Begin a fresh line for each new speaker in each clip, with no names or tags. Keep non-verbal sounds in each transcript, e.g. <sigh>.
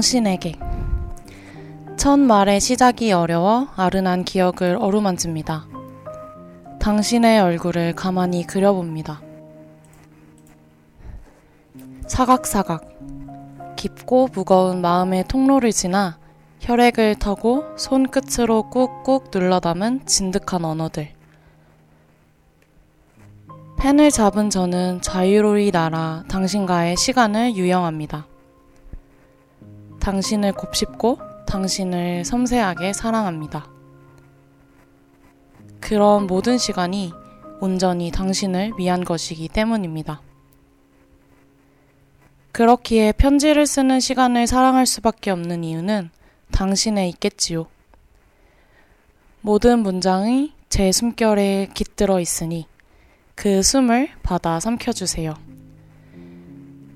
당신에게 첫 말의 시작이 어려워 아른한 기억을 어루만집니다. 당신의 얼굴을 가만히 그려봅니다. 사각사각 깊고 무거운 마음의 통로를 지나 혈액을 타고 손끝으로 꾹꾹 눌러 담은 진득한 언어들. 펜을 잡은 저는 자유로이 날아 당신과의 시간을 유영합니다. 당신을 곱씹고 당신을 섬세하게 사랑합니다. 그런 모든 시간이 온전히 당신을 위한 것이기 때문입니다. 그렇기에 편지를 쓰는 시간을 사랑할 수밖에 없는 이유는 당신에 있겠지요. 모든 문장이 제 숨결에 깃들어 있으니 그 숨을 받아 삼켜주세요.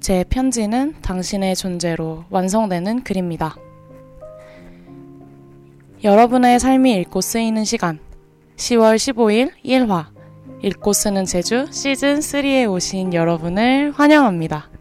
제 편지는 당신의 존재로 완성되는 글입니다. 여러분의 삶이 읽고 쓰이는 시간 10월 15일 1화 읽고 쓰는 제주 시즌 3에 오신 여러분을 환영합니다.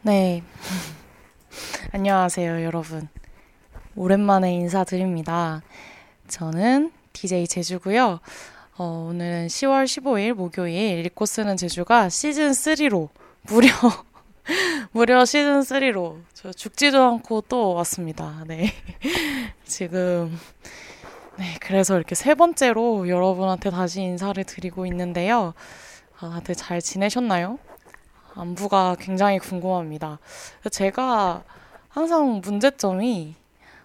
네. <laughs> 안녕하세요, 여러분. 오랜만에 인사드립니다. 저는 DJ 제주고요. 어, 오늘은 10월 15일 목요일 읽고 쓰는 제주가 시즌 3로 무려 <laughs> 무려 시즌 3로 저 죽지도 않고 또 왔습니다. 네. <laughs> 지금 네, 그래서 이렇게 세 번째로 여러분한테 다시 인사를 드리고 있는데요. 아, 다들 잘 지내셨나요? 안부가 굉장히 궁금합니다. 제가 항상 문제점이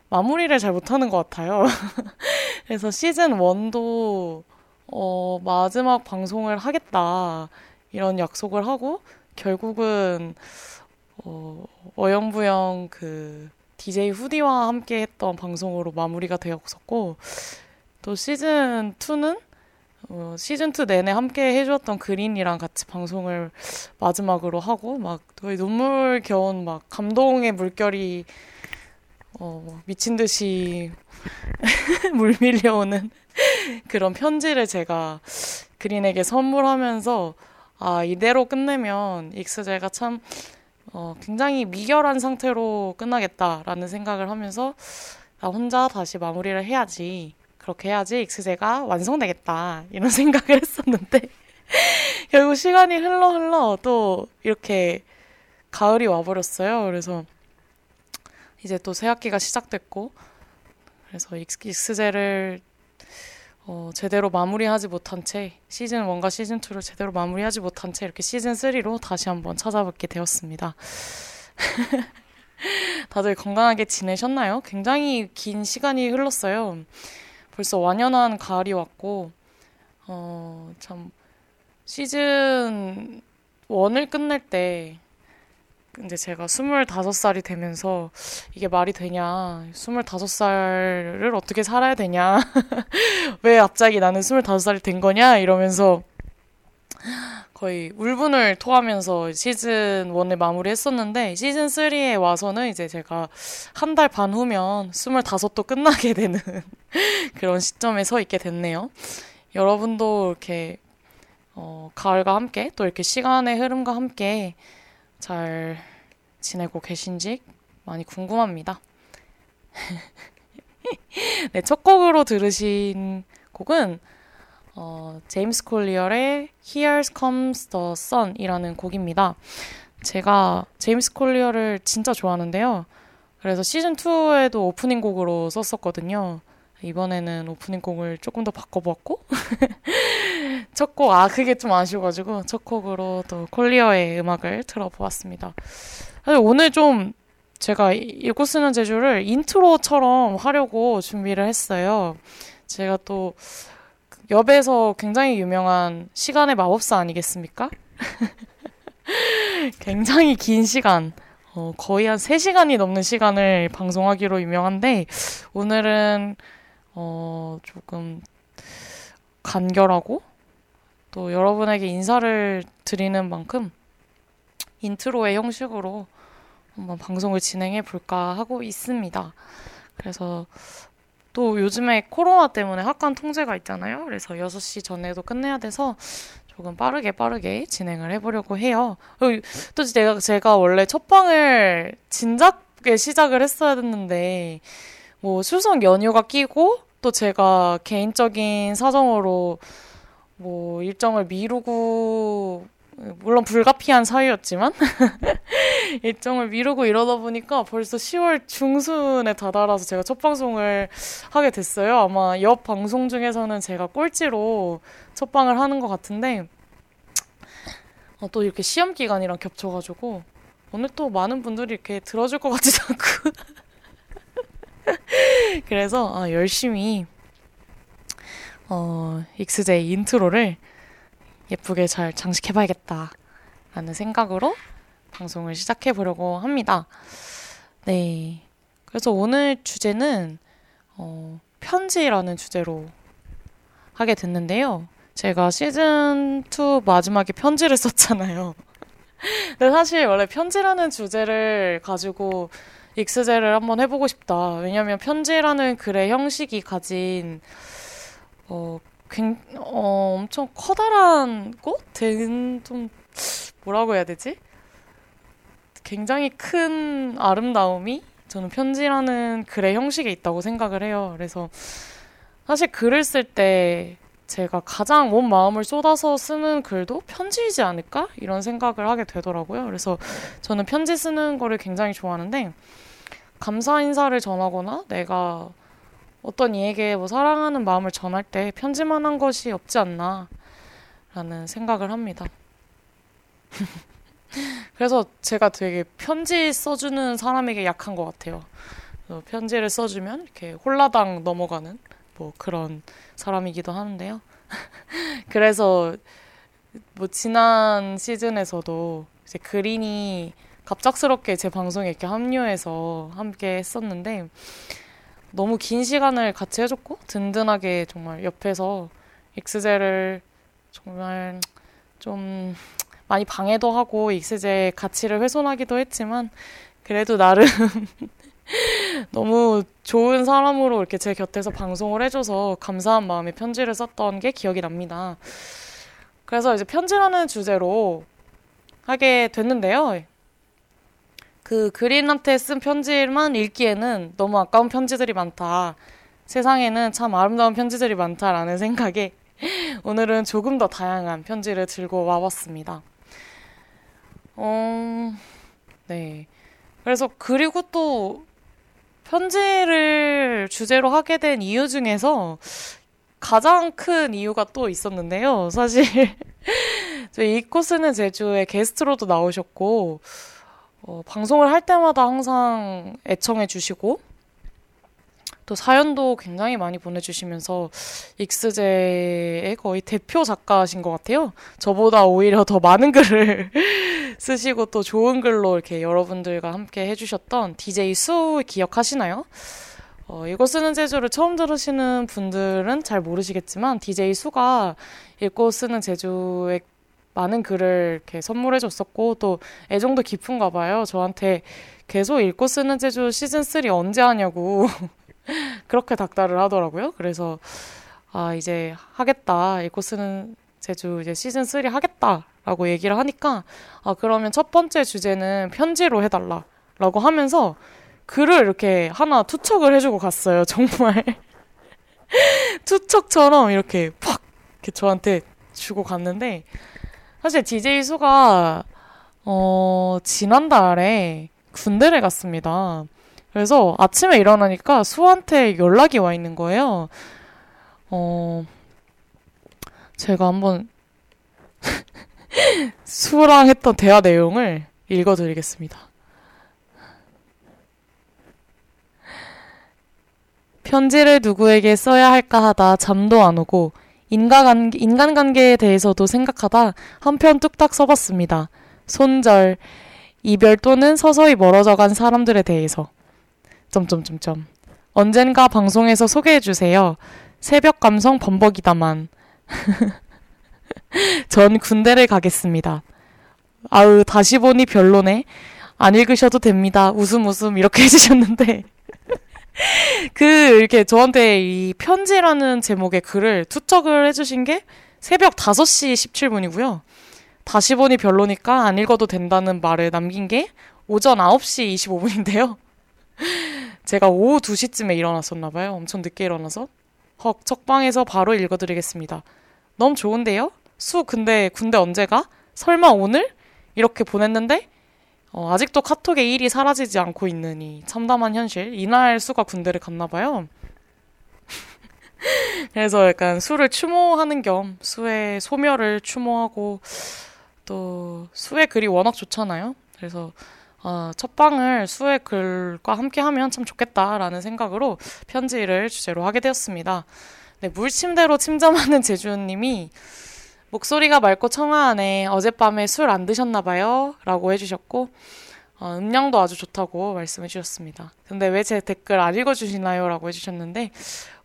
마무리를 잘 못하는 것 같아요. <laughs> 그래서 시즌 1도 어, 마지막 방송을 하겠다 이런 약속을 하고 결국은 어, 어영부영 그 DJ 후디와 함께 했던 방송으로 마무리가 되었었고 또 시즌 2는 어, 시즌 2 내내 함께 해주었던 그린이랑 같이 방송을 마지막으로 하고 막 거의 눈물 겨운 막 감동의 물결이 어, 미친 듯이 <laughs> 물 밀려오는 <laughs> 그런 편지를 제가 그린에게 선물하면서 아 이대로 끝내면 익스제가 참 어, 굉장히 미결한 상태로 끝나겠다라는 생각을 하면서 나 혼자 다시 마무리를 해야지 그렇게 해야지 익스제가 완성되겠다 이런 <laughs> 생각을 했었는데 <laughs> 결국 시간이 흘러 흘러 또 이렇게 가을이 와버렸어요. 그래서 이제 또 새학기가 시작됐고 그래서 익스제를 어, 제대로 마무리하지 못한 채 시즌 1과 시즌 2를 제대로 마무리하지 못한 채 이렇게 시즌 3로 다시 한번 찾아뵙게 되었습니다. <laughs> 다들 건강하게 지내셨나요? 굉장히 긴 시간이 흘렀어요. 벌써 완연한 가을이 왔고, 어, 참, 시즌 1을 끝낼 때, 이제 제가 25살이 되면서 이게 말이 되냐, 25살을 어떻게 살아야 되냐, <laughs> 왜 갑자기 나는 25살이 된 거냐, 이러면서 거의 울분을 토하면서 시즌 1을 마무리했었는데, 시즌 3에 와서는 이제 제가 한 달 반 후면 25도 끝나게 되는 <laughs> 그런 시점에 서 있게 됐네요. 여러분도 이렇게, 어, 가을과 함께, 또 이렇게 시간의 흐름과 함께 잘 지내고 계신지 많이 궁금합니다. <laughs> 네, 첫 곡으로 들으신 곡은 어, 제이콥 콜리어의 Here Comes the Sun이라는 곡입니다. 제가 제이콥 콜리어를 진짜 좋아하는데요. 그래서 시즌 2에도 오프닝 곡으로 썼었거든요. 이번에는 오프닝 곡을 조금 더 바꿔보았고 <laughs> 첫 곡, 아, 그게 좀 아쉬워가지고, 첫 곡으로 또 콜리어의 음악을 들어보았습니다. 사실 오늘 좀 제가 읽고 쓰는 제주를 인트로처럼 하려고 준비를 했어요. 제가 또 엽에서 굉장히 유명한 시간의 마법사 아니겠습니까? <laughs> 굉장히 긴 시간, 어, 거의 한 3시간이 넘는 시간을 방송하기로 유명한데, 오늘은, 어, 조금 간결하고, 또 여러분에게 인사를 드리는 만큼, 인트로의 형식으로 한번 방송을 진행해 볼까 하고 있습니다. 그래서 또 요즘에 코로나 때문에 학관 통제가 있잖아요. 그래서 6시 전에도 끝내야 돼서 조금 빠르게 빠르게 진행을 해보려고 해요. 또 제가, 제가 원래 첫 방을 진작에 시작을 했어야 됐는데, 뭐 추석 연휴가 끼고, 또 제가 개인적인 사정으로 뭐 일정을 미루고 물론 불가피한 사유였지만 <laughs> 일정을 미루고 이러다 보니까 벌써 10월 중순에 다다라서 제가 첫 방송을 하게 됐어요. 아마 옆 방송 중에서는 제가 꼴찌로 첫 방을 하는 것 같은데 어, 또 이렇게 시험 기간이랑 겹쳐가지고 오늘 또 많은 분들이 이렇게 들어줄 것 같지도 않고 <laughs> 그래서 아, 열심히 어, 읽쓰제 인트로를 예쁘게 잘 장식해봐야겠다. 라는 생각으로 방송을 시작해 보려고 합니다. 네. 그래서 오늘 주제는, 어, 편지라는 주제로 하게 됐는데요. 제가 시즌 2 마지막에 편지를 <laughs> 썼잖아요. 근데 사실 원래 편지라는 주제를 가지고 익스제를 한번 해보고 싶다. 왜냐면 편지라는 글의 형식이 가진, 어, 굉, 어, 엄청 커다란 꽃? 된, 좀, 뭐라고 해야 되지? 굉장히 큰 아름다움이 저는 편지라는 글의 형식에 있다고 생각을 해요. 그래서 사실 글을 쓸 때 제가 가장 온 마음을 쏟아서 쓰는 글도 편지이지 않을까? 이런 생각을 하게 되더라고요. 그래서 저는 편지 쓰는 거를 굉장히 좋아하는데, 감사 인사를 전하거나 내가 어떤 이에게 뭐 사랑하는 마음을 전할 때 편지만 한 것이 없지 않나 라는 생각을 합니다. <laughs> 그래서 제가 되게 편지 써주는 사람에게 약한 것 같아요. 편지를 써주면 이렇게 홀라당 넘어가는 뭐 그런 사람이기도 하는데요. <laughs> 그래서 뭐 지난 시즌에서도 이제 그린이 갑작스럽게 제 방송에 이렇게 합류해서 함께 했었는데 너무 긴 시간을 같이 해줬고 든든하게 정말 옆에서 익스제를 정말 좀 많이 방해도 하고 익스제의 가치를 훼손하기도 했지만 그래도 나름 <laughs> 너무 좋은 사람으로 이렇게 제 곁에서 방송을 해줘서 감사한 마음에 편지를 썼던 게 기억이 납니다. 그래서 이제 편지라는 주제로 하게 됐는데요. 그 그린한테 쓴 편지만 읽기에는 너무 아까운 편지들이 많다. 세상에는 참 아름다운 편지들이 많다라는 생각에 <laughs> 오늘은 조금 더 다양한 편지를 들고 와봤습니다. 어, 네. 그래서 그리고 또 편지를 주제로 하게 된 이유 중에서 가장 큰 이유가 또 있었는데요. 사실 <laughs> 저희 이코스는 제주에 게스트로도 나오셨고 어, 방송을 할 때마다 항상 애청해 주시고 또 사연도 굉장히 많이 보내주시면서 익스제의 거의 대표 작가신 것 같아요. 저보다 오히려 더 많은 글을 <laughs> 쓰시고 또 좋은 글로 이렇게 여러분들과 함께 해주셨던 DJ 수 기억하시나요? 어, 이거 쓰는 제주를 처음 들으시는 분들은 잘 모르시겠지만 DJ 수가 읽고 쓰는 제주의 많은 글을 이렇게 선물해 줬었고 또 애정도 깊은가 봐요. 저한테 계속 읽고 쓰는 제주 시즌 3 언제 하냐고 <laughs> 그렇게 닥달을 하더라고요. 그래서 아 이제 하겠다. 읽고 쓰는 제주 이제 시즌 3 하겠다라고 얘기를 하니까 아 그러면 첫 번째 주제는 편지로 해달라라고 하면서 글을 이렇게 하나 투척을 해주고 갔어요. 정말 <laughs> 투척처럼 이렇게 팍 이렇게 저한테 주고 갔는데 사실 DJ 수가 어, 지난달에 군대를 갔습니다. 그래서 아침에 일어나니까 수한테 연락이 와 있는 거예요. 어, 제가 한번 <laughs> 수랑 했던 대화 내용을 읽어드리겠습니다. 편지를 누구에게 써야 할까 하다 잠도 안 오고 인간관, 인간관계에 대해서도 생각하다 한편 뚝딱 써봤습니다. 손절, 이별 또는 서서히 멀어져간 사람들에 대해서. 점점점점. 언젠가 방송에서 소개해주세요. 새벽 감성 범벅이다만. <laughs> 전 군대를 가겠습니다. 아우, 다시 보니 별로네. 안 읽으셔도 됩니다. 웃음 웃음 이렇게 해주셨는데. <laughs> 그, 이렇게 저한테 이 편지라는 제목의 글을 투척을 해주신 게 새벽 5시 17분이고요. 다시 보니 별로니까 안 읽어도 된다는 말을 남긴 게 오전 9시 25분인데요. <laughs> 제가 오후 2시쯤에 일어났었나 봐요. 엄청 늦게 일어나서. 헉, 책방에서 바로 읽어드리겠습니다. 너무 좋은데요? 수, 근데 군대 언제 가? 설마 오늘? 이렇게 보냈는데, 어, 아직도 카톡의 일이 사라지지 않고 있는 이 참담한 현실. 이날 수가 군대를 갔나 봐요. <laughs> 그래서 약간 수를 추모하는 겸 수의 소멸을 추모하고 또 수의 글이 워낙 좋잖아요. 그래서 어, 첫 방을 수의 글과 함께 하면 참 좋겠다라는 생각으로 편지를 주제로 하게 되었습니다. 네, 물침대로 침잠하는 <laughs> 제주님이 목소리가 맑고 청아하네. 어젯밤에 술 안 드셨나 봐요. 라고 해주셨고, 어, 음량도 아주 좋다고 말씀해 주셨습니다. 근데 왜 제 댓글 안 읽어주시나요? 라고 해주셨는데,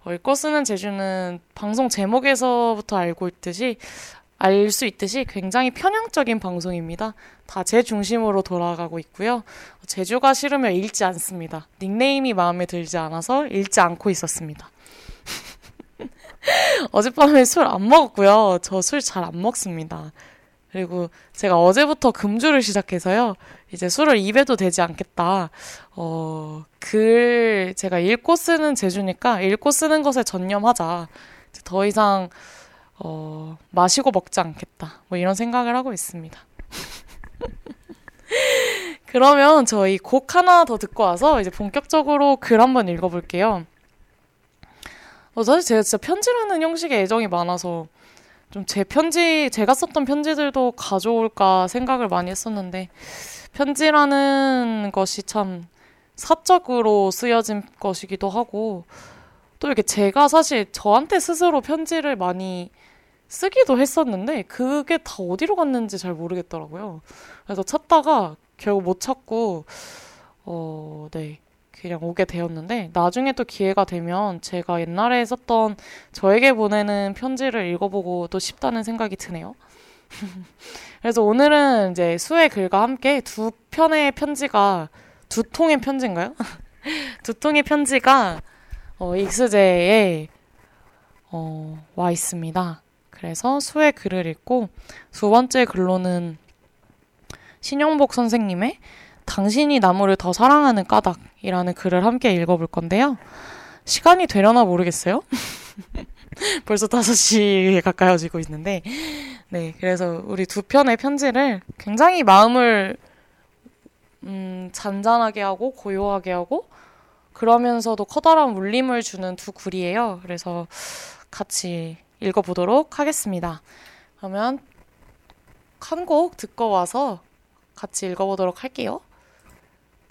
어, 읽고 쓰는 제주는 방송 제목에서부터 알고 있듯이, 알 수 있듯이 굉장히 편향적인 방송입니다. 다 제 중심으로 돌아가고 있고요. 제주가 싫으면 읽지 않습니다. 닉네임이 마음에 들지 않아서 읽지 않고 있었습니다. <laughs> 어젯밤에 술 안 먹었고요. 저 술 잘 안 먹습니다. 그리고 제가 어제부터 금주를 시작해서요. 이제 술을 입에도 되지 않겠다. 어, 글, 제가 읽고 쓰는 제주니까 읽고 쓰는 것에 전념하자. 더 이상, 어, 마시고 먹지 않겠다. 뭐 이런 생각을 하고 있습니다. <laughs> 그러면 저희 곡 하나 더 듣고 와서 이제 본격적으로 글 한번 읽어볼게요. 어, 사실 제가 진짜 편지라는 형식에 애정이 많아서 좀 제 편지, 제가 썼던 편지들도 가져올까 생각을 많이 했었는데 편지라는 것이 참 사적으로 쓰여진 것이기도 하고 또 이렇게 제가 사실 저한테 스스로 편지를 많이 쓰기도 했었는데 그게 다 어디로 갔는지 잘 모르겠더라고요. 그래서 찾다가 결국 못 찾고 어, 네. 그냥 오게 되었는데 나중에 또 기회가 되면 제가 옛날에 썼던 저에게 보내는 편지를 읽어보고 또 싶다는 생각이 드네요. <laughs> 그래서 오늘은 이제 수의 글과 함께 두 편의 편지가 두 통의 편지인가요? <laughs> 두 통의 편지가 어, 익스제에 어, 와 있습니다. 그래서 수의 글을 읽고 두 번째 글로는 신영복 선생님의 당신이 나무를 더 사랑하는 까닭이라는 글을 함께 읽어볼 건데요. 시간이 되려나 모르겠어요. <laughs> 벌써 5시에 가까워지고 있는데, 네, 그래서 우리 두 편의 편지를 굉장히 마음을, 음, 잔잔하게 하고, 고요하게 하고, 그러면서도 커다란 울림을 주는 두 글이에요. 그래서 같이 읽어보도록 하겠습니다. 그러면 한 곡 듣고 와서 같이 읽어보도록 할게요.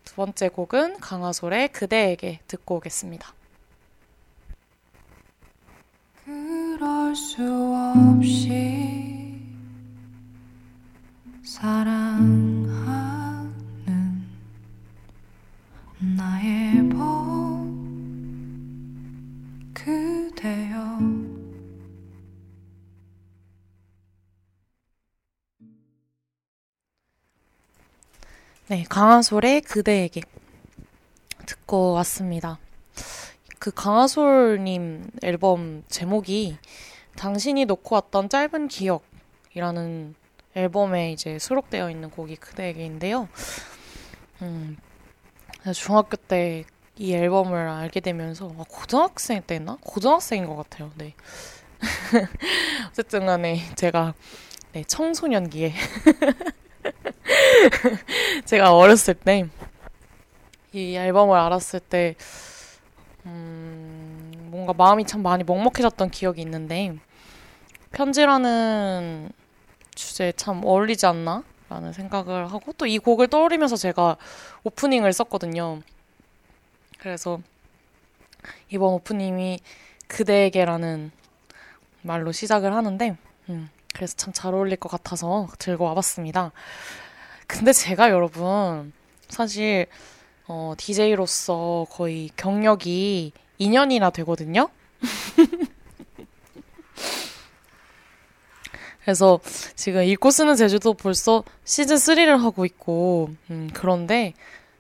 두 번째 곡은 강하솔의 그대에게 듣고 오겠습니다.
그럴 수 없이 사랑하는 나의 봄 그대여
네, 강하솔의 그대에게 듣고 왔습니다. 그 강하솔님 앨범 제목이 당신이 놓고 왔던 짧은 기억이라는 앨범에 이제 수록되어 있는 곡이 그대에게인데요. 음, 중학교 때 이 앨범을 알게 되면서 아, 고등학생 때였나? 고등학생인 것 같아요. 네. <laughs> 어쨌든 간에 제가 네, 청소년기에 <laughs> <laughs> 제가 어렸을 때 이 앨범을 알았을 때 음, 뭔가 마음이 참 많이 먹먹해졌던 기억이 있는데 편지라는 주제에 참 어울리지 않나? 라는 생각을 하고 또 이 곡을 떠올리면서 제가 오프닝을 썼거든요. 그래서 이번 오프닝이 그대에게라는 말로 시작을 하는데, 음, 그래서 참 잘 어울릴 것 같아서 들고 와봤습니다. 근데 제가 여러분, 사실, 어, DJ로서 거의 경력이 2년이나 되거든요? <laughs> 그래서 지금 읽고 쓰는 제주도 벌써 시즌 3를 하고 있고, 음, 그런데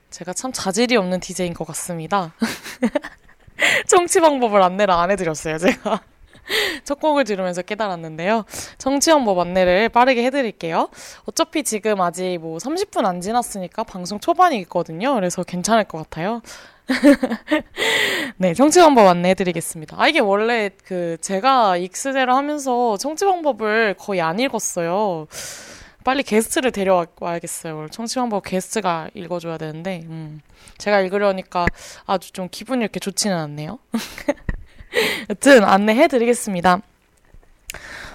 제가 참 자질이 없는 DJ인 것 같습니다. <laughs> 청취 방법을 안내를 안 해드렸어요, 제가. <laughs> 첫 곡을 들으면서 깨달았는데요. 청취 방법 안내를 빠르게 해드릴게요. 어차피 지금 아직 뭐 30분 안 지났으니까 방송 초반이거든요. 그래서 괜찮을 것 같아요. <laughs> 네, 청취 방법 안내해드리겠습니다. 아, 이게 원래 그 제가 익스제를 하면서 청취 방법을 거의 안 읽었어요. 빨리 게스트를 데려와야겠어요. 청취 방법 게스트가 읽어줘야 되는데, 음, 제가 읽으려니까 아주 좀 기분이 이렇게 좋지는 않네요. <laughs> 여튼 안내해드리겠습니다.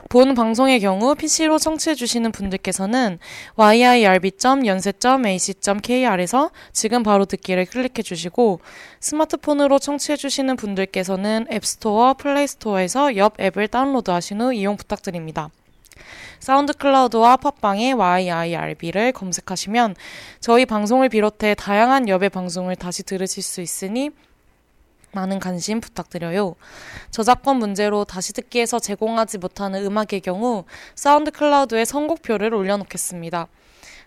본 방송의 경우 PC로 청취해주시는 분들께서는 yirb.연세.ac.kr에서 지금 바로 듣기를 클릭해주시고 스마트폰으로 청취해주시는 분들께서는 앱스토어, 플레이스토어에서 옆 앱을 다운로드하신 후 이용 부탁드립니다. 사운드 클라우드와 팟빵에 YIRB를 검색하시면 저희 방송을 비롯해 다양한 여배 방송을 다시 들으실 수 있으니 많은 관심 부탁드려요. 저작권 문제로 다시 듣기에서 제공하지 못하는 음악의 경우 사운드 클라우드에 선곡표를 올려놓겠습니다.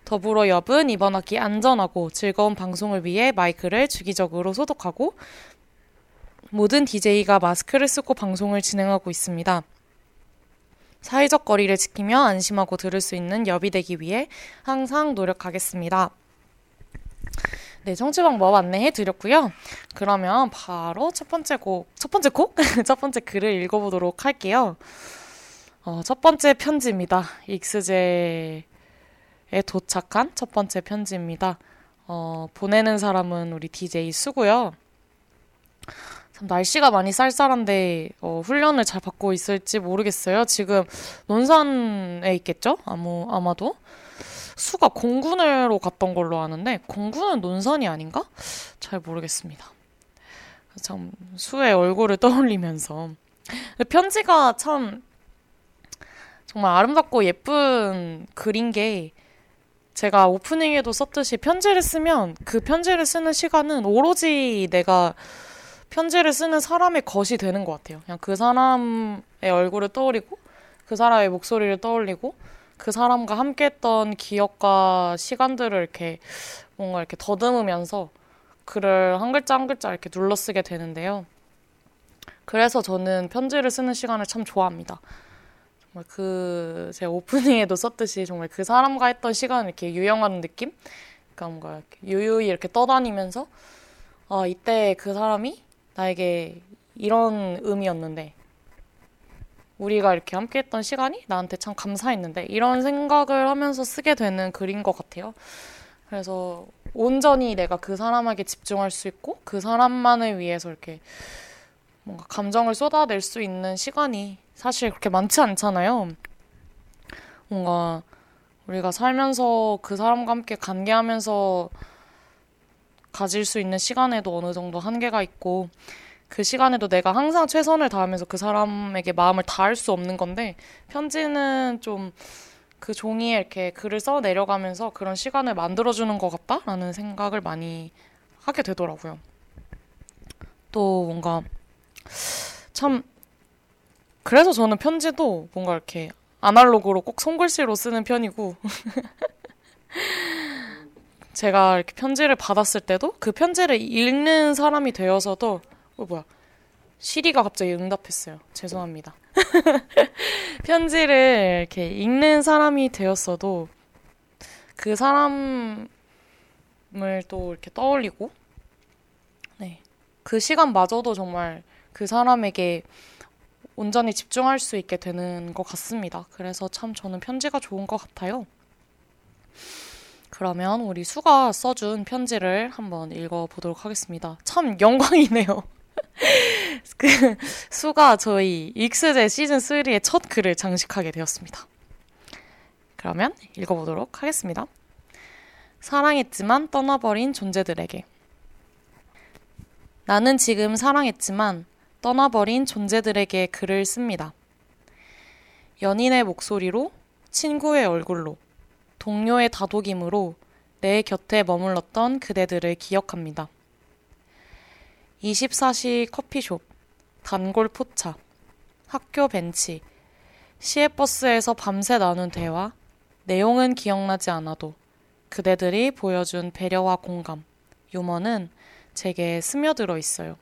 더불어 엽은 이번 학기 안전하고 즐거운 방송을 위해 마이크를 주기적으로 소독하고 모든 DJ가 마스크를 쓰고 방송을 진행하고 있습니다. 사회적 거리를 지키며 안심하고 들을 수 있는 엽이 되기 위해 항상 노력하겠습니다. 네, 청취 방법 안내해 드렸고요. 그러면 바로 첫 번째 곡, 첫 번째 곡? <laughs> 첫 번째 글을 읽어보도록 할게요. 어, 첫 번째 편지입니다. 익스제에 도착한 첫 번째 편지입니다. 어, 보내는 사람은 우리 DJ 수고요. 참 날씨가 많이 쌀쌀한데 어, 훈련을 잘 받고 있을지 모르겠어요. 지금 논산에 있겠죠? 아무 아마도 수가 공군으로 갔던 걸로 아는데 공군은 논산이 아닌가? 잘 모르겠습니다. 참 수의 얼굴을 떠올리면서 편지가 참 정말 아름답고 예쁜 글인 게 제가 오프닝에도 썼듯이 편지를 쓰면 그 편지를 쓰는 시간은 오로지 내가 편지를 쓰는 사람의 것이 되는 것 같아요. 그냥 그 사람의 얼굴을 떠올리고 그 사람의 목소리를 떠올리고 그 사람과 함께 했던 기억과 시간들을 이렇게 뭔가 이렇게 더듬으면서 글을 한 글자 한 글자 이렇게 눌러쓰게 되는데요. 그래서 저는 편지를 쓰는 시간을 참 좋아합니다. 정말 그, 제 오프닝에도 썼듯이 정말 그 사람과 했던 시간을 이렇게 유영하는 느낌? 그러니까 뭔가 이렇게 유유히 이렇게 떠다니면서, 아, 이때 그 사람이 나에게 이런 의미였는데, 우리가 이렇게 함께 했던 시간이 나한테 참 감사했는데 이런 생각을 하면서 쓰게 되는 글인 것 같아요. 그래서 온전히 내가 그 사람에게 집중할 수 있고 그 사람만을 위해서 이렇게 뭔가 감정을 쏟아낼 수 있는 시간이 사실 그렇게 많지 않잖아요. 뭔가 우리가 살면서 그 사람과 함께 관계하면서 가질 수 있는 시간에도 어느 정도 한계가 있고 그 시간에도 내가 항상 최선을 다하면서 그 사람에게 마음을 다할 수 없는 건데 편지는 좀 그 종이에 이렇게 글을 써 내려가면서 그런 시간을 만들어주는 것 같다라는 생각을 많이 하게 되더라고요. 또 뭔가 참 그래서 저는 편지도 뭔가 이렇게 아날로그로 꼭 손글씨로 쓰는 편이고 <laughs> 제가 이렇게 편지를 받았을 때도 그 편지를 읽는 사람이 되어서도 어, 뭐야. 시리가 갑자기 응답했어요. 죄송합니다. <laughs> 편지를 이렇게 읽는 사람이 되었어도 그 사람을 또 이렇게 떠올리고, 네. 그 시간마저도 정말 그 사람에게 온전히 집중할 수 있게 되는 것 같습니다. 그래서 참 저는 편지가 좋은 것 같아요. 그러면 우리 수가 써준 편지를 한번 읽어보도록 하겠습니다. 참 영광이네요. <laughs> <laughs> 그 수가 저희 익스제 시즌 3의 첫 글을 장식하게 되었습니다. 그러면 읽어보도록 하겠습니다. 사랑했지만 떠나버린 존재들에게. 나는 지금 사랑했지만 떠나버린 존재들에게 글을 씁니다. 연인의 목소리로, 친구의 얼굴로, 동료의 다독임으로 내 곁에 머물렀던 그대들을 기억합니다. 24시 커피숍, 단골 포차, 학교 벤치, 시외버스에서 밤새 나눈 대화, 내용은 기억나지 않아도 그대들이 보여준 배려와 공감, 유머는 제게 스며들어 있어요.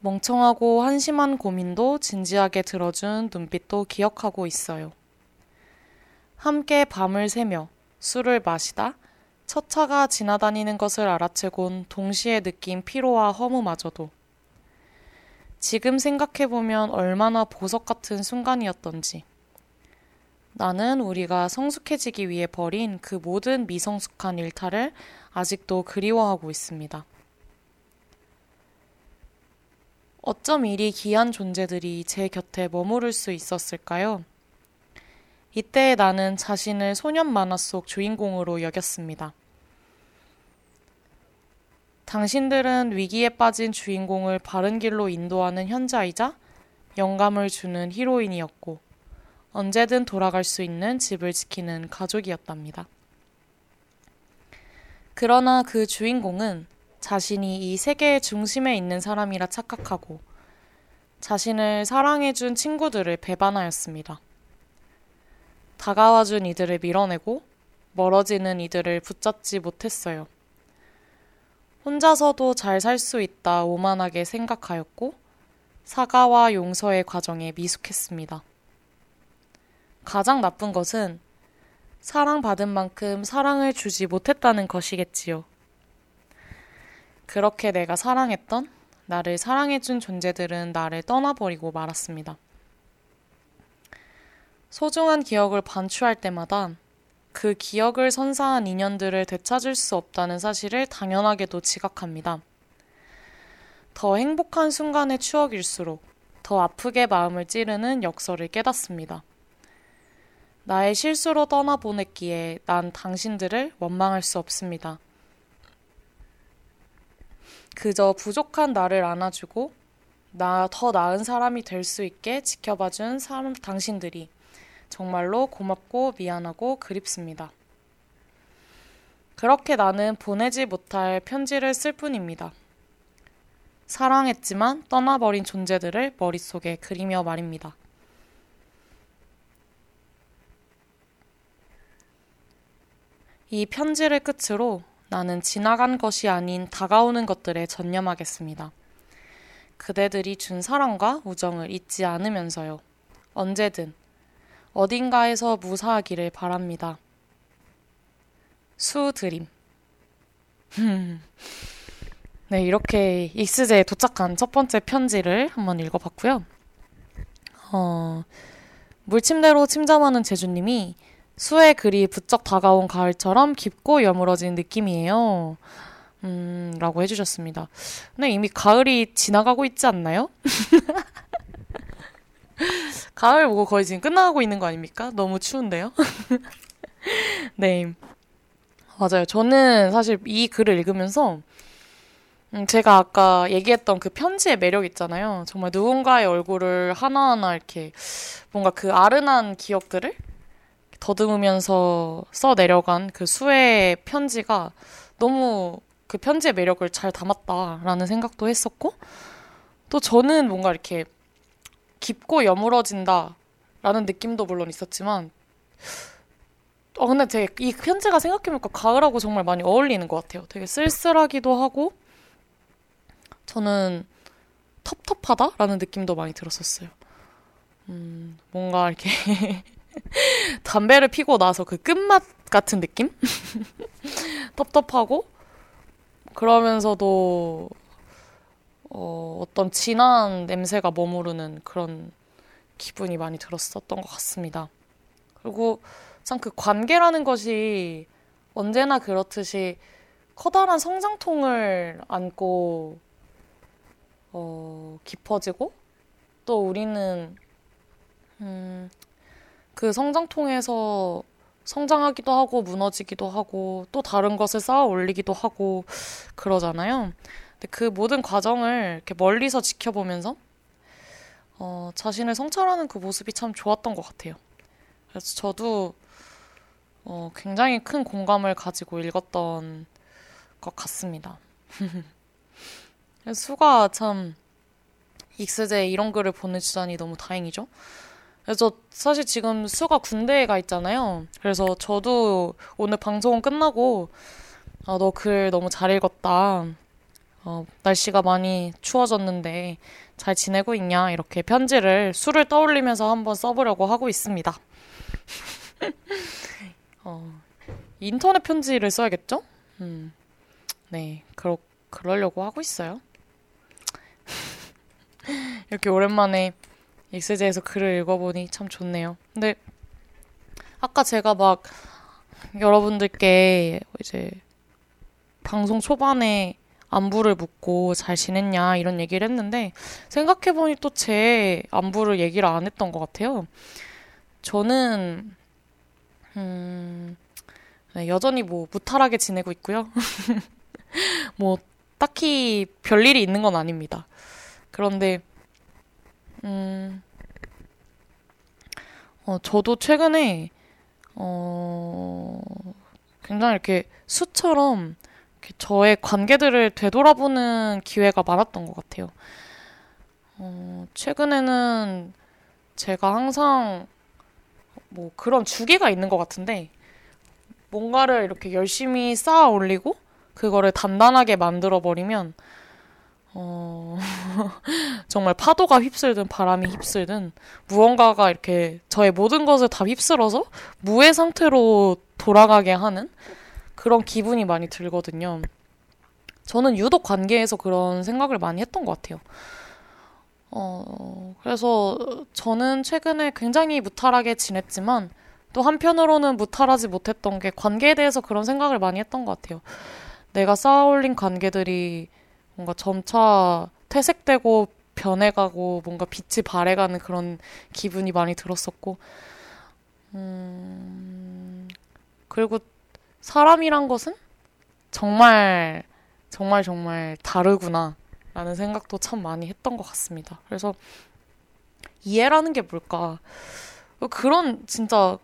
멍청하고 한심한 고민도 진지하게 들어준 눈빛도 기억하고 있어요. 함께 밤을 새며 술을 마시다 첫 차가 지나다니는 것을 알아채곤 동시에 느낀 피로와 허무마저도 지금 생각해보면 얼마나 보석 같은 순간이었던지 나는 우리가 성숙해지기 위해 벌인 그 모든 미성숙한 일탈을 아직도 그리워하고 있습니다. 어쩜 이리 귀한 존재들이 제 곁에 머무를 수 있었을까요? 이때 나는 자신을 소년 만화 속 주인공으로 여겼습니다. 당신들은 위기에 빠진 주인공을 바른 길로 인도하는 현자이자 영감을 주는 히로인이었고, 언제든 돌아갈 수 있는 집을 지키는 가족이었답니다. 그러나 그 주인공은 자신이 이 세계의 중심에 있는 사람이라 착각하고 자신을 사랑해준 친구들을 배반하였습니다. 다가와준 이들을 밀어내고 멀어지는 이들을 붙잡지 못했어요. 혼자서도 잘 살 수 있다 오만하게 생각하였고 사과와 용서의 과정에 미숙했습니다. 가장 나쁜 것은 사랑받은 만큼 사랑을 주지 못했다는 것이겠지요. 그렇게 내가 사랑했던 나를 사랑해준 존재들은 나를 떠나버리고 말았습니다. 소중한 기억을 반추할 때마다 그 기억을 선사한 인연들을 되찾을 수 없다는 사실을 당연하게도 지각합니다. 더 행복한 순간의 추억일수록 더 아프게 마음을 찌르는 역설을 깨닫습니다. 나의 실수로 떠나보냈기에 난 당신들을 원망할 수 없습니다. 그저 부족한 나를 안아주고 나 더 나은 사람이 될 수 있게 지켜봐준 사람 당신들이 정말로 고맙고 미안하고 그립습니다. 그렇게 나는 보내지 못할 편지를 쓸 뿐입니다. 사랑했지만 떠나버린 존재들을 머릿속에 그리며 말입니다. 이 편지를 끝으로 나는 지나간 것이 아닌 다가오는 것들에 전념하겠습니다. 그대들이 준 사랑과 우정을 잊지 않으면서요. 언제든 어딘가에서 무사하기를 바랍니다. 수드림. <laughs> 네, 이렇게 익스제에 도착한 첫 번째 편지를 한번 읽어봤고요. 어, 물침대로 침잠하는 제주님이 수의 글이 부쩍 다가온 가을처럼 깊고 여물어진 느낌이에요. 음, 라고 해주셨습니다. 근데 이미 가을이 지나가고 있지 않나요? <laughs> <laughs> 가을 뭐 거의 지금 끝나가고 있는 거 아닙니까? 너무 추운데요? <laughs> 네. 맞아요. 저는 사실 이 글을 읽으면서 음, 제가 아까 얘기했던 그 편지의 매력 있잖아요. 정말 누군가의 얼굴을 하나하나 이렇게 뭔가 그 아른한 기억들을 더듬으면서 써 내려간 그 수의 편지가 너무 그 편지의 매력을 잘 담았다라는 생각도 했었고 또 저는 뭔가 이렇게 깊고 여물어진다라는 느낌도 물론 있었지만 어 근데 되게 이 편지가 생각해보니까 가을하고 정말 많이 어울리는 것 같아요. 되게 쓸쓸하기도 하고 저는 텁텁하다라는 느낌도 많이 들었었어요. 음, 뭔가 이렇게 <laughs> 담배를 피고 나서 그 끝맛 같은 느낌? <laughs> 텁텁하고 그러면서도 어, 어떤 진한 냄새가 머무르는 그런 기분이 많이 들었었던 것 같습니다. 그리고 참 그 관계라는 것이 언제나 그렇듯이 커다란 성장통을 안고 어, 깊어지고 또 우리는 음, 그 성장 통해서 성장하기도 하고 무너지기도 하고 또 다른 것을 쌓아 올리기도 하고 그러잖아요. 그 모든 과정을 이렇게 멀리서 지켜보면서 어, 자신을 성찰하는 그 모습이 참 좋았던 것 같아요. 그래서 저도 어, 굉장히 큰 공감을 가지고 읽었던 것 같습니다. <laughs> 수가 참 익스제에 이런 글을 보내주다니 너무 다행이죠. 그래서 사실 지금 수가 군대에 가 있잖아요. 그래서 저도 오늘 방송 끝나고 아, 너 글 너무 잘 읽었다. 어, 날씨가 많이 추워졌는데 잘 지내고 있냐? 이렇게 편지를 수를 떠올리면서 한번 써보려고 하고 있습니다. <laughs> 어, 인터넷 편지를 써야겠죠? 음, 네, 그러, 그러려고 하고 있어요. <laughs> 이렇게 오랜만에 익스제에서 글을 읽어보니 참 좋네요. 근데 아까 제가 막 여러분들께 이제 방송 초반에 안부를 묻고 잘 지냈냐 이런 얘기를 했는데 생각해보니 또 제 안부를 얘기를 안 했던 것 같아요. 저는 음, 네, 여전히 뭐 무탈하게 지내고 있고요. <laughs> 뭐 딱히 별일이 있는 건 아닙니다. 그런데 음, 어, 저도 최근에 어, 굉장히 이렇게 수처럼 저의 관계들을 되돌아보는 기회가 많았던 것 같아요. 어, 최근에는 제가 항상 뭐 그런 주기가 있는 것 같은데 뭔가를 이렇게 열심히 쌓아 올리고 그거를 단단하게 만들어 버리면 어, <laughs> 정말 파도가 휩쓸든 바람이 휩쓸든 무언가가 이렇게 저의 모든 것을 다 휩쓸어서 무의 상태로 돌아가게 하는 그런 기분이 많이 들거든요. 저는 유독 관계에서 그런 생각을 많이 했던 것 같아요. 어, 그래서 저는 최근에 굉장히 무탈하게 지냈지만 또 한편으로는 무탈하지 못했던 게 관계에 대해서 그런 생각을 많이 했던 것 같아요. 내가 쌓아 올린 관계들이 뭔가 점차 퇴색되고 변해가고 뭔가 빛이 발해가는 그런 기분이 많이 들었었고, 음, 그리고 사람이란 것은 정말, 정말, 정말 다르구나. 라는 생각도 참 많이 했던 것 같습니다. 그래서 이해라는 게 뭘까? 그런 진짜,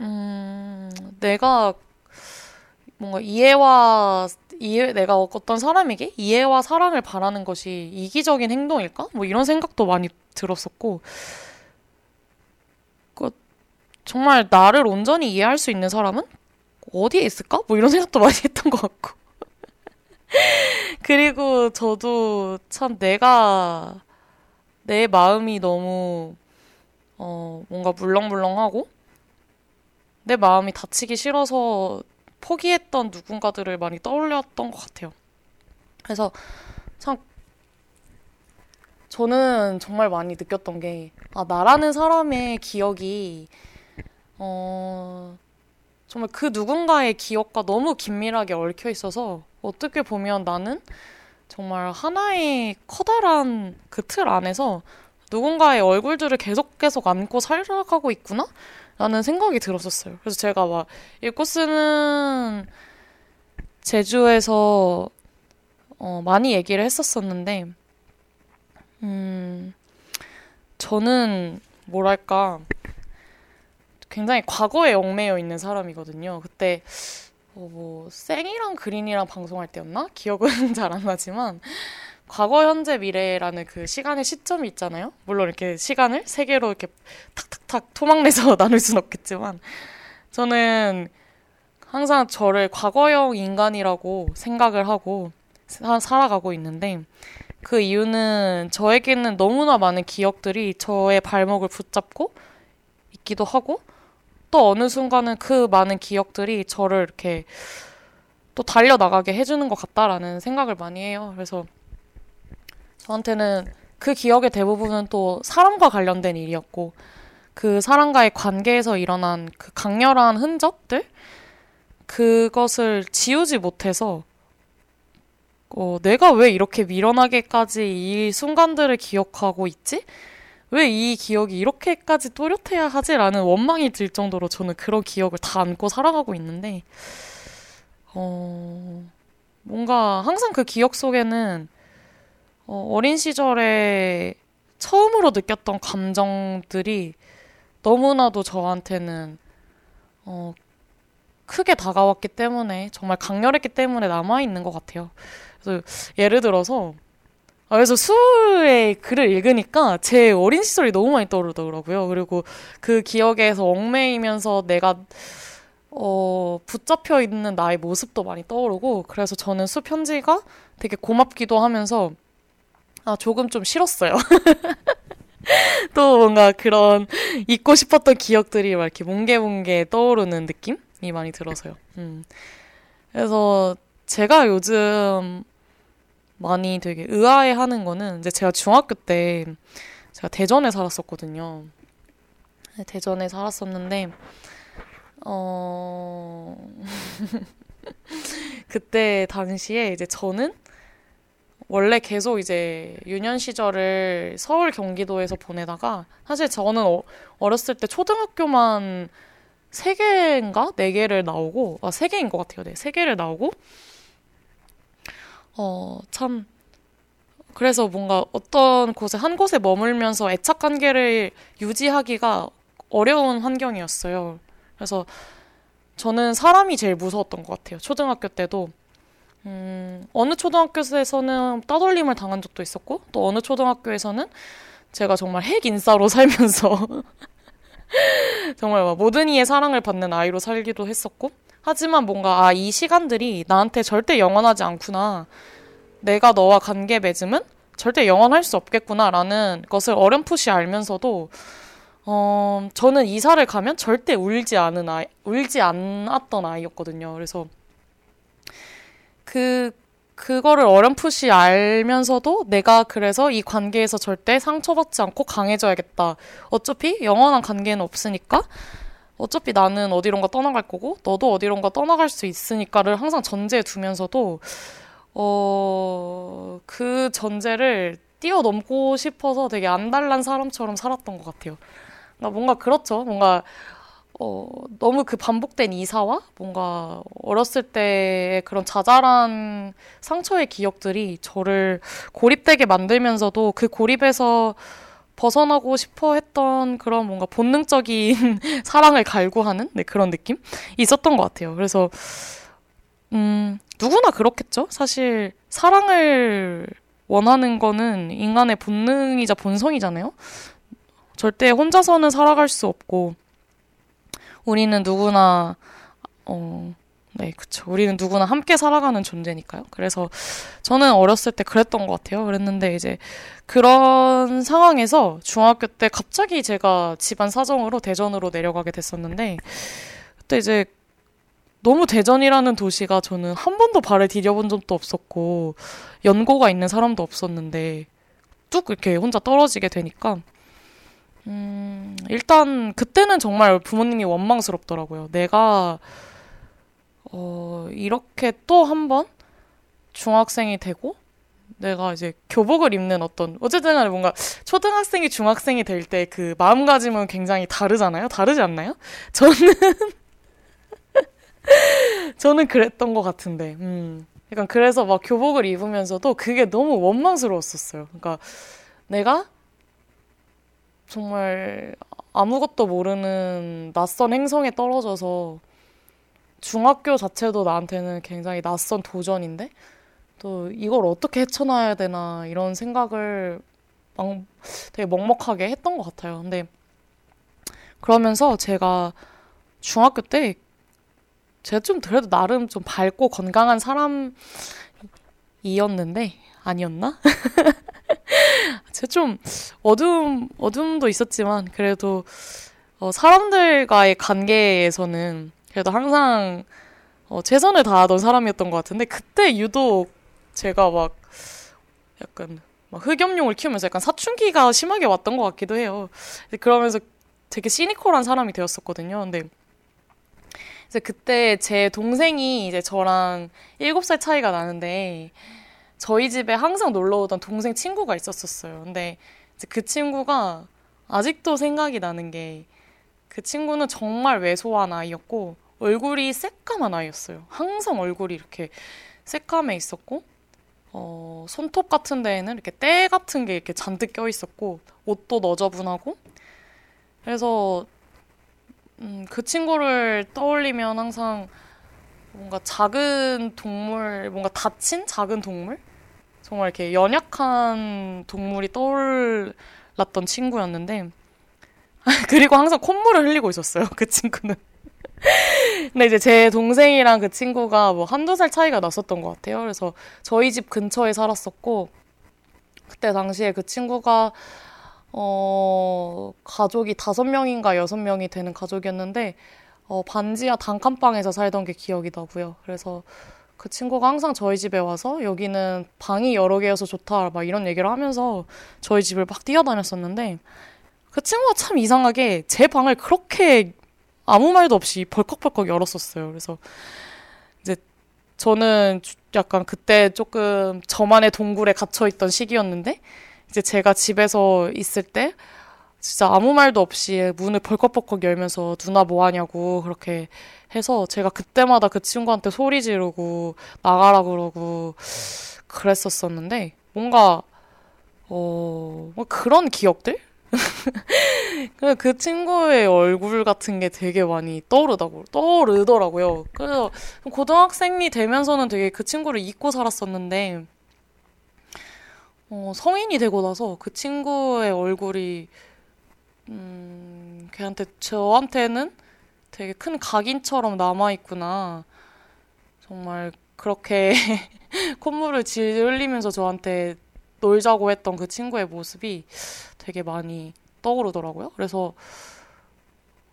음, 내가 뭔가 이해와 이해, 내가 어떤 사람에게 이해와 사랑을 바라는 것이 이기적인 행동일까? 뭐 이런 생각도 많이 들었었고, 그, 정말 나를 온전히 이해할 수 있는 사람은 어디에 있을까? 뭐 이런 생각도 많이 <laughs> 했던 것 같고. 그리고 저도 참 내가, 내 마음이 너무, 어, 뭔가 물렁물렁하고, 내 마음이 다치기 싫어서 포기했던 누군가들을 많이 떠올렸던 것 같아요. 그래서 참 저는 정말 많이 느꼈던 게, 아, 나라는 사람의 기억이, 어, 정말 그 누군가의 기억과 너무 긴밀하게 얽혀 있어서 어떻게 보면 나는 정말 하나의 커다란 그 틀 안에서 누군가의 얼굴들을 계속 계속 안고 살아가고 있구나? 라는 생각이 들었었어요. 그래서 제가 막 읽고 쓰는 제주에서 어, 많이 얘기를 했었었는데, 음, 저는 뭐랄까, 굉장히 과거에 얽매여 있는 사람이거든요. 그때, 어, 뭐, 생이랑 그린이랑 방송할 때였나? 기억은 <laughs> 잘 안 나지만, 과거, 현재, 미래라는 그 시간의 시점이 있잖아요. 물론 이렇게 시간을 세 개로 이렇게 탁탁탁 토막내서 <laughs> 나눌 순 없겠지만 저는 항상 저를 과거형 인간이라고 생각을 하고 사, 살아가고 있는데 그 이유는 저에게는 너무나 많은 기억들이 저의 발목을 붙잡고 있기도 하고 또 어느 순간은 그 많은 기억들이 저를 이렇게 또 달려나가게 해주는 것 같다라는 생각을 많이 해요. 그래서 저한테는 그 기억의 대부분은 또 사람과 관련된 일이었고 그 사람과의 관계에서 일어난 그 강렬한 흔적들 그것을 지우지 못해서 어, 내가 왜 이렇게 미련하게까지 이 순간들을 기억하고 있지? 왜 이 기억이 이렇게까지 또렷해야 하지라는 원망이 들 정도로 저는 그런 기억을 다 안고 살아가고 있는데, 어, 뭔가 항상 그 기억 속에는 어, 어린 시절에 처음으로 느꼈던 감정들이 너무나도 저한테는 어, 크게 다가왔기 때문에 정말 강렬했기 때문에 남아 있는 것 같아요. 그래서 예를 들어서 아, 그래서 수의 글을 읽으니까 제 어린 시절이 너무 많이 떠오르더라고요. 그리고 그 기억에서 얽매이면서 내가 어, 붙잡혀 있는 나의 모습도 많이 떠오르고 그래서 저는 수 편지가 되게 고맙기도 하면서 아, 조금 좀 싫었어요. <laughs> 또 뭔가 그런 잊고 싶었던 기억들이 막 이렇게 뭉게뭉게 떠오르는 느낌이 많이 들어서요. 음. 그래서 제가 요즘 많이 되게 의아해 하는 거는 이제 제가 중학교 때 제가 대전에 살았었거든요. 네, 대전에 살았었는데, 어, <laughs> 그때 당시에 이제 저는 원래 계속 이제 유년 시절을 서울 경기도에서 보내다가 사실 저는 어, 어렸을 때 초등학교만 세 개인가 네 개를 나오고 아세 개인 것 같아요. 네, 세 개를 나오고 어 참 그래서 뭔가 어떤 곳에 한 곳에 머물면서 애착 관계를 유지하기가 어려운 환경이었어요. 그래서 저는 사람이 제일 무서웠던 것 같아요. 초등학교 때도 음, 어느 초등학교에서는 따돌림을 당한 적도 있었고, 또 어느 초등학교에서는 제가 정말 핵 인싸로 <laughs> 살면서 정말 막 모든 이의 사랑을 받는 아이로 살기도 했었고, 하지만 뭔가, 아, 이 시간들이 나한테 절대 영원하지 않구나. 내가 너와 관계 맺음은 절대 영원할 수 없겠구나라는 것을 어렴풋이 알면서도, 어, 저는 이사를 가면 절대 울지 않은 아이, 울지 않았던 아이였거든요. 그래서, 그, 그거를 어렴풋이 알면서도 내가 그래서 이 관계에서 절대 상처받지 않고 강해져야겠다. 어차피 영원한 관계는 없으니까 어차피 나는 어디론가 떠나갈 거고 너도 어디론가 떠나갈 수 있으니까를 항상 전제에 두면서도 어, 그 전제를 뛰어넘고 싶어서 되게 안달난 사람처럼 살았던 것 같아요. 그러니까 뭔가 그렇죠. 뭔가 어, 너무 그 반복된 이사와 뭔가 어렸을 때의 그런 자잘한 상처의 기억들이 저를 고립되게 만들면서도 그 고립에서 벗어나고 싶어 했던 그런 뭔가 본능적인 <laughs> 사랑을 갈구하는 네, 그런 느낌? 있었던 것 같아요. 그래서, 음, 누구나 그렇겠죠? 사실, 사랑을 원하는 거는 인간의 본능이자 본성이잖아요? 절대 혼자서는 살아갈 수 없고, 우리는 누구나 어, 네, 그쵸. 우리는 누구나 함께 살아가는 존재니까요. 그래서 저는 어렸을 때 그랬던 것 같아요. 그랬는데 이제 그런 상황에서 중학교 때 갑자기 제가 집안 사정으로 대전으로 내려가게 됐었는데 그때 이제 너무 대전이라는 도시가 저는 한 번도 발을 디뎌본 적도 없었고 연고가 있는 사람도 없었는데 뚝 이렇게 혼자 떨어지게 되니까 음, 일단 그때는 정말 부모님이 원망스럽더라고요. 내가 어, 이렇게 또 한 번 중학생이 되고 내가 이제 교복을 입는 어떤 어쨌든 간에 뭔가 초등학생이 중학생이 될 때 그 마음가짐은 굉장히 다르잖아요. 다르지 않나요? <laughs> 저는 저는 그랬던 것 같은데. 음. 약간 그래서 막 교복을 입으면서도 그게 너무 원망스러웠었어요. 그러니까 내가 정말 아무것도 모르는 낯선 행성에 떨어져서 중학교 자체도 나한테는 굉장히 낯선 도전인데 또 이걸 어떻게 헤쳐나야 되나 이런 생각을 막 되게 먹먹하게 했던 것 같아요. 근데 그러면서 제가 중학교 때 제가 좀 그래도 나름 좀 밝고 건강한 사람이었는데 아니었나? <laughs> 제가 좀 어둠, 어둠도 있었지만, 그래도, 어, 사람들과의 관계에서는 그래도 항상, 어, 최선을 다하던 사람이었던 것 같은데, 그때 유독 제가 막, 약간, 막 흑염룡을 키우면서 약간 사춘기가 심하게 왔던 것 같기도 해요. 그러면서 되게 시니컬한 사람이 되었었거든요. 근데, 이제 그때 제 동생이 이제 저랑 7살 차이가 나는데, 저희 집에 항상 놀러 오던 동생 친구가 있었었어요. 근데 그 친구가 아직도 생각이 나는 게 그 친구는 정말 왜소한 아이였고 얼굴이 새까만 아이였어요. 항상 얼굴이 이렇게 새까매 있었고 어, 손톱 같은 데에는 이렇게 때 같은 게 이렇게 잔뜩 껴 있었고 옷도 너저분하고 그래서 음, 그 친구를 떠올리면 항상 뭔가 작은 동물, 뭔가 다친 작은 동물? 정말 이렇게 연약한 동물이 떠올랐던 친구였는데 <laughs> 그리고 항상 콧물을 흘리고 있었어요. 그 친구는. 근데 이제 제 동생이랑 그 친구가 뭐 한두 살 차이가 났었던 것 같아요. 그래서 저희 집 근처에 살았었고, 그때 당시에 그 친구가, 어, 가족이 다섯 명인가 여섯 명이 되는 가족이었는데, 어, 반지하 단칸방에서 살던 게 기억이 나고요. 그래서 그 친구가 항상 저희 집에 와서 여기는 방이 여러 개여서 좋다, 막 이런 얘기를 하면서 저희 집을 막 뛰어다녔었는데, 그 친구가 참 이상하게 제 방을 그렇게 아무 말도 없이 벌컥벌컥 열었었어요. 그래서 이제 저는 약간 그때 조금 저만의 동굴에 갇혀 있던 시기였는데 이제 제가 집에서 있을 때 진짜 아무 말도 없이 문을 벌컥벌컥 열면서 누나 뭐 하냐고 그렇게 해서 제가 그때마다 그 친구한테 소리 지르고 나가라 그러고 그랬었었는데 뭔가 어, 뭐 그런 기억들? <laughs> 그래서 그 친구의 얼굴 같은 게 되게 많이 떠오르다고 떠오르더라고요. 그래서 고등학생이 되면서는 되게 그 친구를 잊고 살았었는데 어, 성인이 되고 나서 그 친구의 얼굴이 음, 걔한테 저한테는 되게 큰 각인처럼 남아 있구나. 정말 그렇게 <laughs> 콧물을 질 흘리면서 저한테 놀자고 했던 그 친구의 모습이 되게 많이 떠오르더라고요. 그래서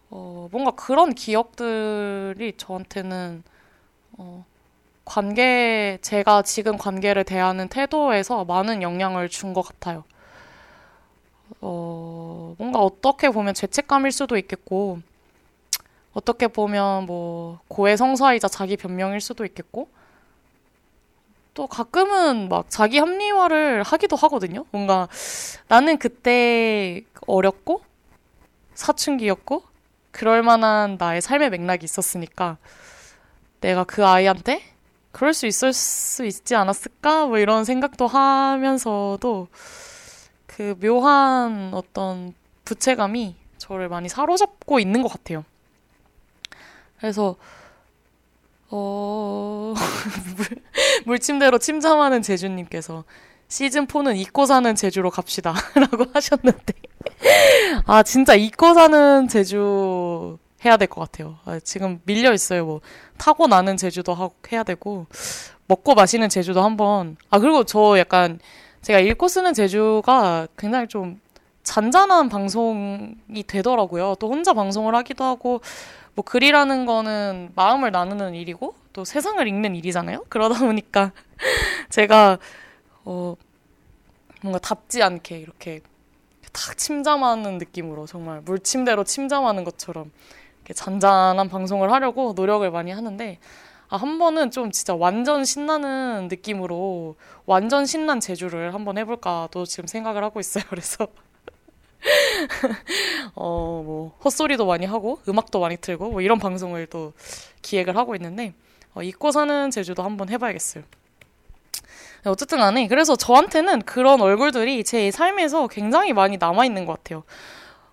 어, 뭔가 그런 기억들이 저한테는 어, 관계, 제가 지금 관계를 대하는 태도에서 많은 영향을 준 것 같아요. 어, 뭔가 어떻게 보면 죄책감일 수도 있겠고, 어떻게 보면 뭐 고해성사이자 자기 변명일 수도 있겠고, 또 가끔은 막 자기 합리화를 하기도 하거든요. 뭔가 나는 그때 어렸고 사춘기였고 그럴 만한 나의 삶의 맥락이 있었으니까 내가 그 아이한테 그럴 수 있을 수 있지 않았을까? 뭐 이런 생각도 하면서도 그 묘한 어떤 부채감이 저를 많이 사로잡고 있는 것 같아요. 그래서 어, <laughs> 물, 침대로 침잠하는 제주님께서 시즌4는 잊고 사는 제주로 갑시다. <laughs> 라고 하셨는데. 아, 진짜 잊고 사는 제주 해야 될 것 같아요. 아, 지금 밀려 있어요. 뭐, 타고 나는 제주도 하고 해야 되고, 먹고 마시는 제주도 한번. 아, 그리고 저 약간, 제가 읽고 쓰는 제주가 굉장히 좀 잔잔한 방송이 되더라고요. 또 혼자 방송을 하기도 하고, 뭐 글이라는 거는 마음을 나누는 일이고 또 세상을 읽는 일이잖아요. 그러다 보니까 <laughs> 제가 어 뭔가 답지 않게 이렇게 탁 침잠하는 느낌으로 정말 물침대로 침잠하는 것처럼 이렇게 잔잔한 방송을 하려고 노력을 많이 하는데 아, 한 번은 좀 진짜 완전 신나는 느낌으로 완전 신난 제주를 한번 해볼까도 지금 생각을 하고 있어요. <laughs> 그래서 <laughs> 어, 뭐, 헛소리도 많이 하고, 음악도 많이 틀고, 뭐, 이런 방송을 또 기획을 하고 있는데, 어, 잊고 사는 제주도 한번 해봐야겠어요. 네, 어쨌든 간에, 그래서 저한테는 그런 얼굴들이 제 삶에서 굉장히 많이 남아있는 것 같아요.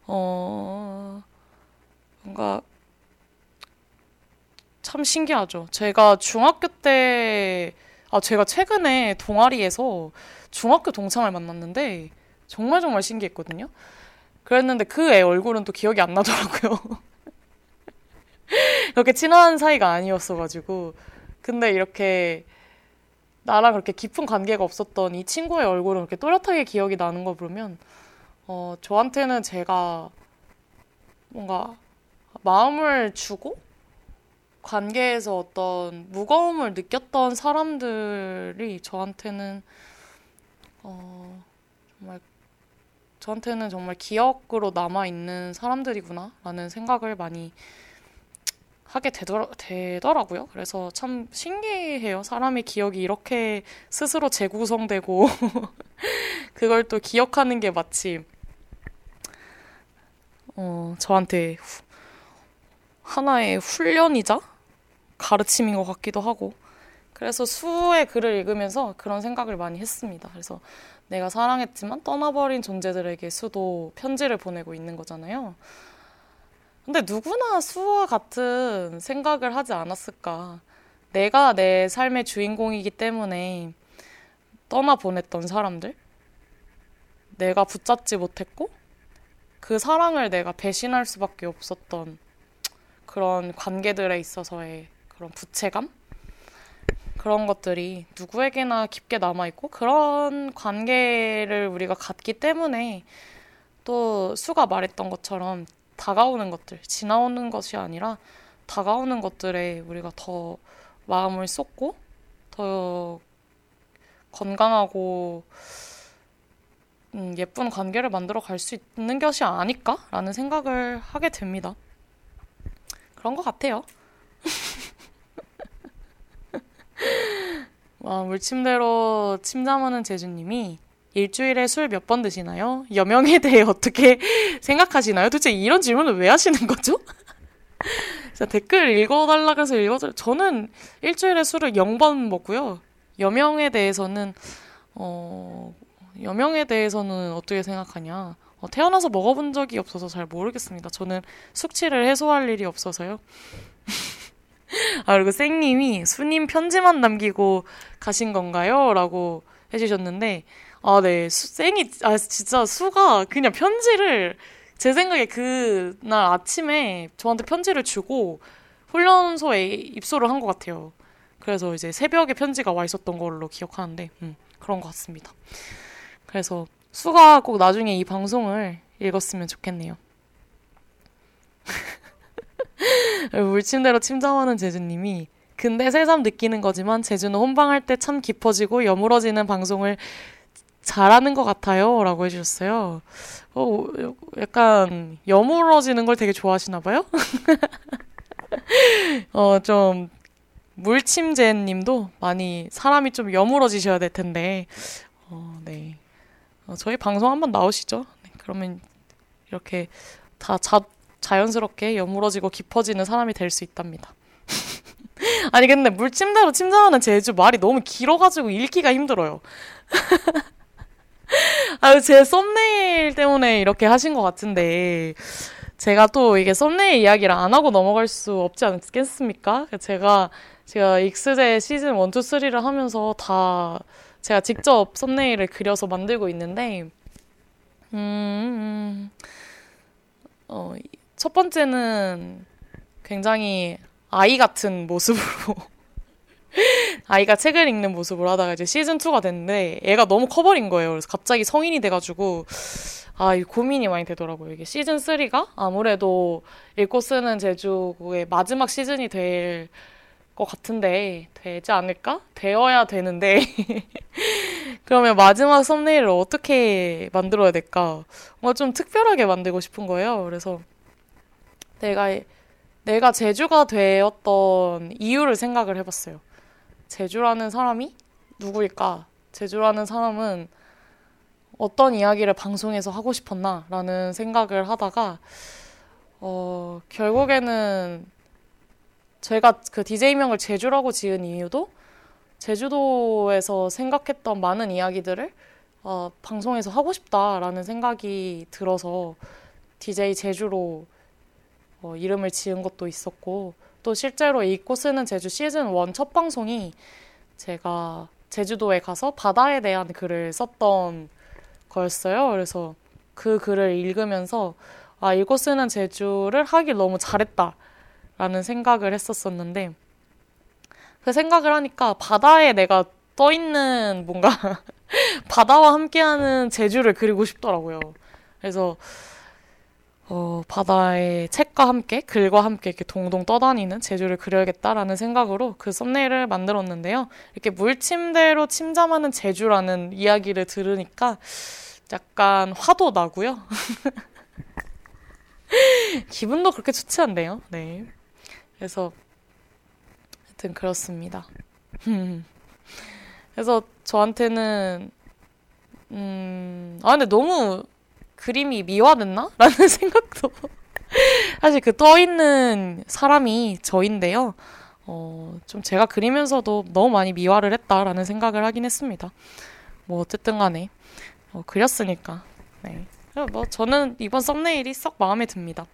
어, 뭔가, 참 신기하죠. 제가 중학교 때, 아, 제가 최근에 동아리에서 중학교 동창을 만났는데, 정말 정말 신기했거든요. 그랬는데 그 애 얼굴은 또 기억이 안 나더라고요. <laughs> 그렇게 친한 사이가 아니었어가지고. 근데 이렇게 나랑 그렇게 깊은 관계가 없었던 이 친구의 얼굴은 그렇게 또렷하게 기억이 나는 거 보면, 어, 저한테는 제가 뭔가 마음을 주고 관계에서 어떤 무거움을 느꼈던 사람들이 저한테는 어, 정말 저한테는 정말 기억으로 남아 있는 사람들이구나라는 생각을 많이 하게 되더, 되더라고요. 그래서 참 신기해요. 사람의 기억이 이렇게 스스로 재구성되고 <laughs> 그걸 또 기억하는 게 마치 어, 저한테 후, 하나의 훈련이자 가르침인 것 같기도 하고 그래서 수의 글을 읽으면서 그런 생각을 많이 했습니다. 그래서 내가 사랑했지만 떠나버린 존재들에게 수도 편지를 보내고 있는 거잖아요. 근데 누구나 수와 같은 생각을 하지 않았을까. 내가 내 삶의 주인공이기 때문에 떠나보냈던 사람들? 내가 붙잡지 못했고, 그 사랑을 내가 배신할 수밖에 없었던 그런 관계들에 있어서의 그런 부채감? 그런 것들이 누구에게나 깊게 남아있고, 그런 관계를 우리가 갖기 때문에 또 수가 말했던 것처럼 다가오는 것들, 지나오는 것이 아니라 다가오는 것들에 우리가 더 마음을 쏟고 더 건강하고 음, 예쁜 관계를 만들어 갈 수 있는 것이 아닐까라는 생각을 하게 됩니다. 그런 것 같아요. <laughs> 와, 물침대로 침잠하는 제주님이 일주일에 술 몇 번 드시나요? 여명에 대해 어떻게 <laughs> 생각하시나요? 도대체 이런 질문을 왜 하시는 거죠? <laughs> 자, 댓글 읽어달라 그래서 읽어줘. 저는 일주일에 술을 0번 먹고요. 여명에 대해서는, 어, 여명에 대해서는 어떻게 생각하냐. 어, 태어나서 먹어본 적이 없어서 잘 모르겠습니다. 저는 숙취를 해소할 일이 없어서요. <laughs> 아, 그리고 쌩님이 수님 편지만 남기고 가신 건가요? 라고 해주셨는데, 아, 네. 수, 쌩이, 아, 진짜 수가 그냥 편지를 제 생각에 그날 아침에 저한테 편지를 주고 훈련소에 입소를 한 것 같아요. 그래서 이제 새벽에 편지가 와 있었던 걸로 기억하는데, 음, 그런 것 같습니다. 그래서 수가 꼭 나중에 이 방송을 읽었으면 좋겠네요. <laughs> 물침대로 침잠하는 제주님이 근데 새삼 느끼는 거지만 제주는 혼방할 때 참 깊어지고 여물어지는 방송을 잘하는 것 같아요. 라고 해주셨어요. 어, 약간 여물어지는 걸 되게 좋아하시나 봐요? <laughs> 어, 좀, 물침제 님도 많이 사람이 좀 여물어지셔야 될 텐데, 어, 네. 어, 저희 방송 한번 나오시죠? 네, 그러면 이렇게 다 자, 자연스럽게 여물어지고 깊어지는 사람이 될 수 있답니다. <laughs> 아니, 근데 물침대로 침잠하는 제주 말이 너무 길어가지고 읽기가 힘들어요. <laughs> 아, 제 썸네일 때문에 이렇게 하신 것 같은데, 제가 또 이게 썸네일 이야기를 안 하고 넘어갈 수 없지 않겠습니까? 제가, 제가 익스제 시즌 1, 2, 3를 하면서 다 제가 직접 썸네일을 그려서 만들고 있는데, 음, 어, 첫 번째는 굉장히 아이 같은 모습으로 <laughs> 아이가 책을 읽는 모습을 하다가 이제 시즌 2가 됐는데 애가 너무 커버린 거예요. 그래서 갑자기 성인이 돼가지고 아, 이 고민이 많이 되더라고요. 이게 시즌 3가 아무래도 읽고 쓰는 제주의 마지막 시즌이 될 것 같은데 되지 않을까? 되어야 되는데 <laughs> 그러면 마지막 썸네일을 어떻게 만들어야 될까? 뭔가 좀 특별하게 만들고 싶은 거예요. 그래서 내가 내가 제주가 되었던 이유를 생각을 해봤어요. 제주라는 사람이 누구일까? 제주라는 사람은 어떤 이야기를 방송에서 하고 싶었나라는 생각을 하다가 어, 결국에는 제가 그 DJ명을 제주라고 지은 이유도 제주도에서 생각했던 많은 이야기들을 어, 방송에서 하고 싶다라는 생각이 들어서 DJ 제주로 어, 이름을 지은 것도 있었고 또 실제로 읽고 쓰는 제주 시즌 1첫 방송이 제가 제주도에 가서 바다에 대한 글을 썼던 거였어요. 그래서 그 글을 읽으면서 아, 읽고 쓰는 제주를 하길 너무 잘했다라는 생각을 했었었는데 그 생각을 하니까 바다에 내가 떠 있는 뭔가 <laughs> 바다와 함께하는 제주를 그리고 싶더라고요. 그래서 어, 바다에 책과 함께 글과 함께 이렇게 동동 떠다니는 제주를 그려야겠다라는 생각으로 그 썸네일을 만들었는데요. 이렇게 물침대로 침잠하는 제주라는 이야기를 들으니까 약간 화도 나고요. <laughs> 기분도 그렇게 좋지 않네요. 네. 그래서 하여튼 그렇습니다. <laughs> 그래서 저한테는 음, 아 근데 너무 그림이 미화됐나? <laughs> 라는 생각도 사실 그 떠 있는 사람이 저인데요. 어, 좀 제가 그리면서도 너무 많이 미화를 했다라는 생각을 하긴 했습니다. 뭐 어쨌든 간에 어, 그렸으니까. 네. 뭐 저는 이번 썸네일이 썩 마음에 듭니다.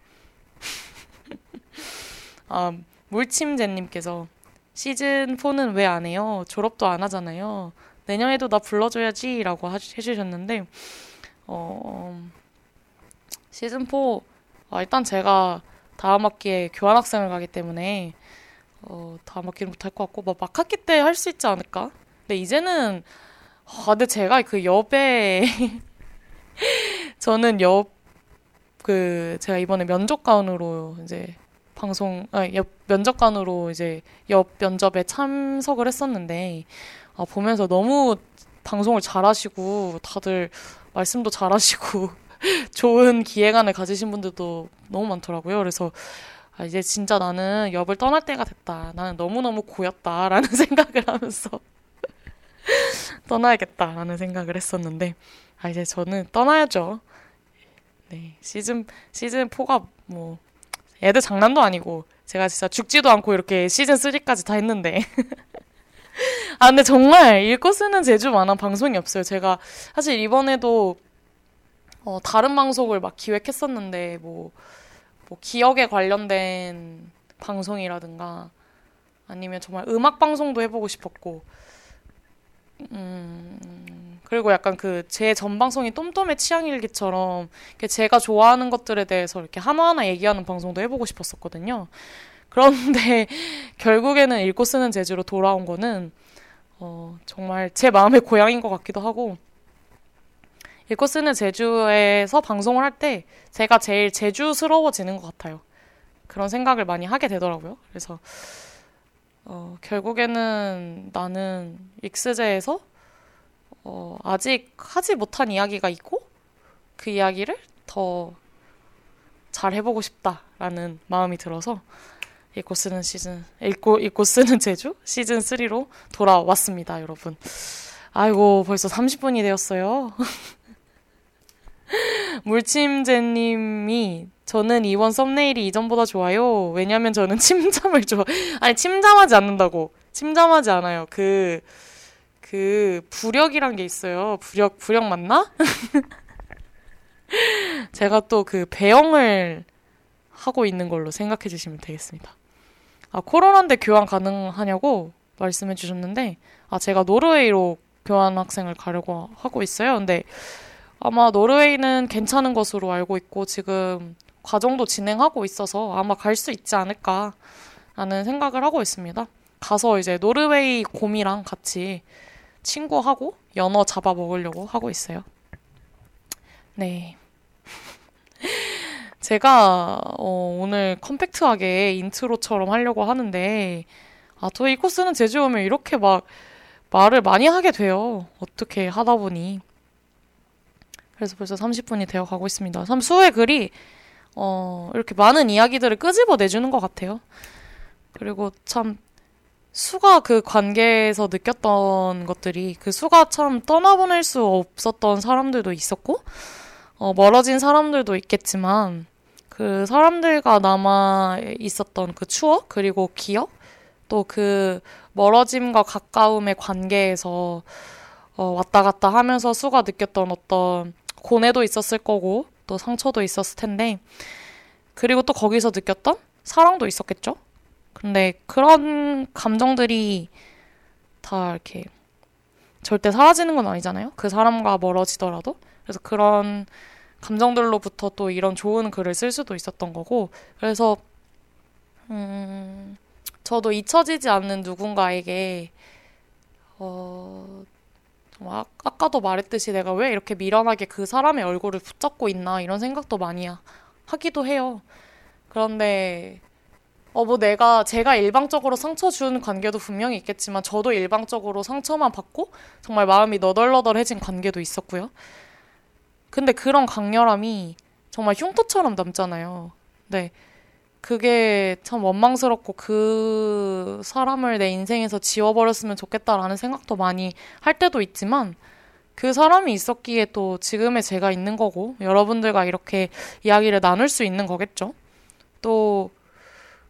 <laughs> 아, 물침제님께서 시즌 4는 왜 안 해요? 졸업도 안 하잖아요. 내년에도 나 불러줘야지라고 해주셨는데 어, 시즌 4 아, 일단 제가 다음 학기에 교환 학생을 가기 때문에 어, 다음 학기는 못할 것 같고 뭐 막학기 때 할 수 있지 않을까? 근데 이제는 아, 근데 제가 그 옆에 <laughs> 저는 옆 그 제가 이번에 면접관으로 이제 방송 아, 옆 면접관으로 이제 옆 면접에 참석을 했었는데 아, 보면서 너무 방송을 잘하시고 다들 말씀도 잘하시고 <laughs> <laughs> 좋은 기획안을 가지신 분들도 너무 많더라고요. 그래서 아, 이제 진짜 나는 엽을 떠날 때가 됐다. 나는 너무너무 고였다라는 <laughs> 생각을 하면서 <laughs> 떠나야겠다라는 생각을 했었는데 아 이제 저는 떠나야죠. 네 시즌 시즌 4가 뭐 애들 장난도 아니고 제가 진짜 죽지도 않고 이렇게 시즌 3까지 다 했는데 아 근데 정말 읽고 쓰는 재주만한 방송이 없어요. 제가 사실 이번에도 어, 다른 방송을 막 기획했었는데 뭐, 뭐 기억에 관련된 방송이라든가 아니면 정말 음악 방송도 해보고 싶었고 음, 그리고 약간 그 제 전 방송이 똠똠의 취향일기처럼 제가 좋아하는 것들에 대해서 이렇게 하나하나 얘기하는 방송도 해보고 싶었었거든요. 그런데 <laughs> 결국에는 읽고 쓰는 재주로 돌아온 거는 어, 정말 제 마음의 고향인 것 같기도 하고 쓰는 제주에서 방송을 할 때 제가 제일 제주스러워지는 것 같아요. 그런 생각을 많이 하게 되더라고요. 그래서 어, 결국에는 나는 익스제에서 어, 아직 하지 못한 이야기가 있고 그 이야기를 더 잘 해보고 싶다라는 마음이 들어서 쓰는 시즌 읽고 읽고 쓰는 제주 시즌 3로 돌아왔습니다, 여러분. 아이고 벌써 30분이 되었어요. <laughs> <laughs> 물침제님이 저는 이번 썸네일이 이전보다 좋아요. 왜냐면 저는 <laughs> 침잠을 좋아. 아니 침잠하지 않는다고. 침잠하지 않아요. 그, 그, 부력이란 게 있어요. 부력, 부력 맞나? <laughs> 제가 또 그 배영을 하고 있는 걸로 생각해 주시면 되겠습니다. 아, 코로나인데 교환 가능하냐고 말씀해 주셨는데, 아, 제가 노르웨이로 교환 학생을 가려고 하고 있어요. 근데 아마 노르웨이는 괜찮은 것으로 알고 있고 지금 과정도 진행하고 있어서 아마 갈 수 있지 않을까라는 생각을 하고 있습니다. 가서 이제 노르웨이 곰이랑 같이 친구하고 연어 잡아 먹으려고 하고 있어요. 네. <laughs> 제가 어, 오늘 compact하게 인트로처럼 하려고 하는데 아, 저 읽고 쓰는 제주 오면 이렇게 막 말을 많이 하게 돼요. 어떻게 하다 보니. 그래서 벌써 30분이 되어 가고 있습니다. 참 수의 글이 어, 이렇게 많은 이야기들을 끄집어 내주는 것 같아요. 그리고 참 수가 그 관계에서 느꼈던 것들이 그 수가 참 떠나보낼 수 없었던 사람들도 있었고 어, 멀어진 사람들도 있겠지만 그 사람들과 남아 있었던 그 추억 그리고 기억 또 그 멀어짐과 가까움의 관계에서 어, 왔다 갔다 하면서 수가 느꼈던 어떤 고뇌도 있었을 거고 또 상처도 있었을 텐데 그리고 또 거기서 느꼈던 사랑도 있었겠죠. 근데 그런 감정들이 다 이렇게 절대 사라지는 건 아니잖아요. 그 사람과 멀어지더라도. 그래서 그런 감정들로부터 또 이런 좋은 글을 쓸 수도 있었던 거고. 그래서, 음, 저도 잊혀지지 않는 누군가에게, 어, 아, 아까도 말했듯이 내가 왜 이렇게 미련하게 그 사람의 얼굴을 붙잡고 있나 이런 생각도 많이 하기도 해요. 그런데 어 뭐 내가 제가 일방적으로 상처 준 관계도 분명히 있겠지만 저도 일방적으로 상처만 받고 정말 마음이 너덜너덜해진 관계도 있었고요. 근데 그런 강렬함이 정말 흉터처럼 남잖아요. 네. 그게 참 원망스럽고 그 사람을 내 인생에서 지워버렸으면 좋겠다라는 생각도 많이 할 때도 있지만 그 사람이 있었기에 또 지금의 제가 있는 거고 여러분들과 이렇게 이야기를 나눌 수 있는 거겠죠. 또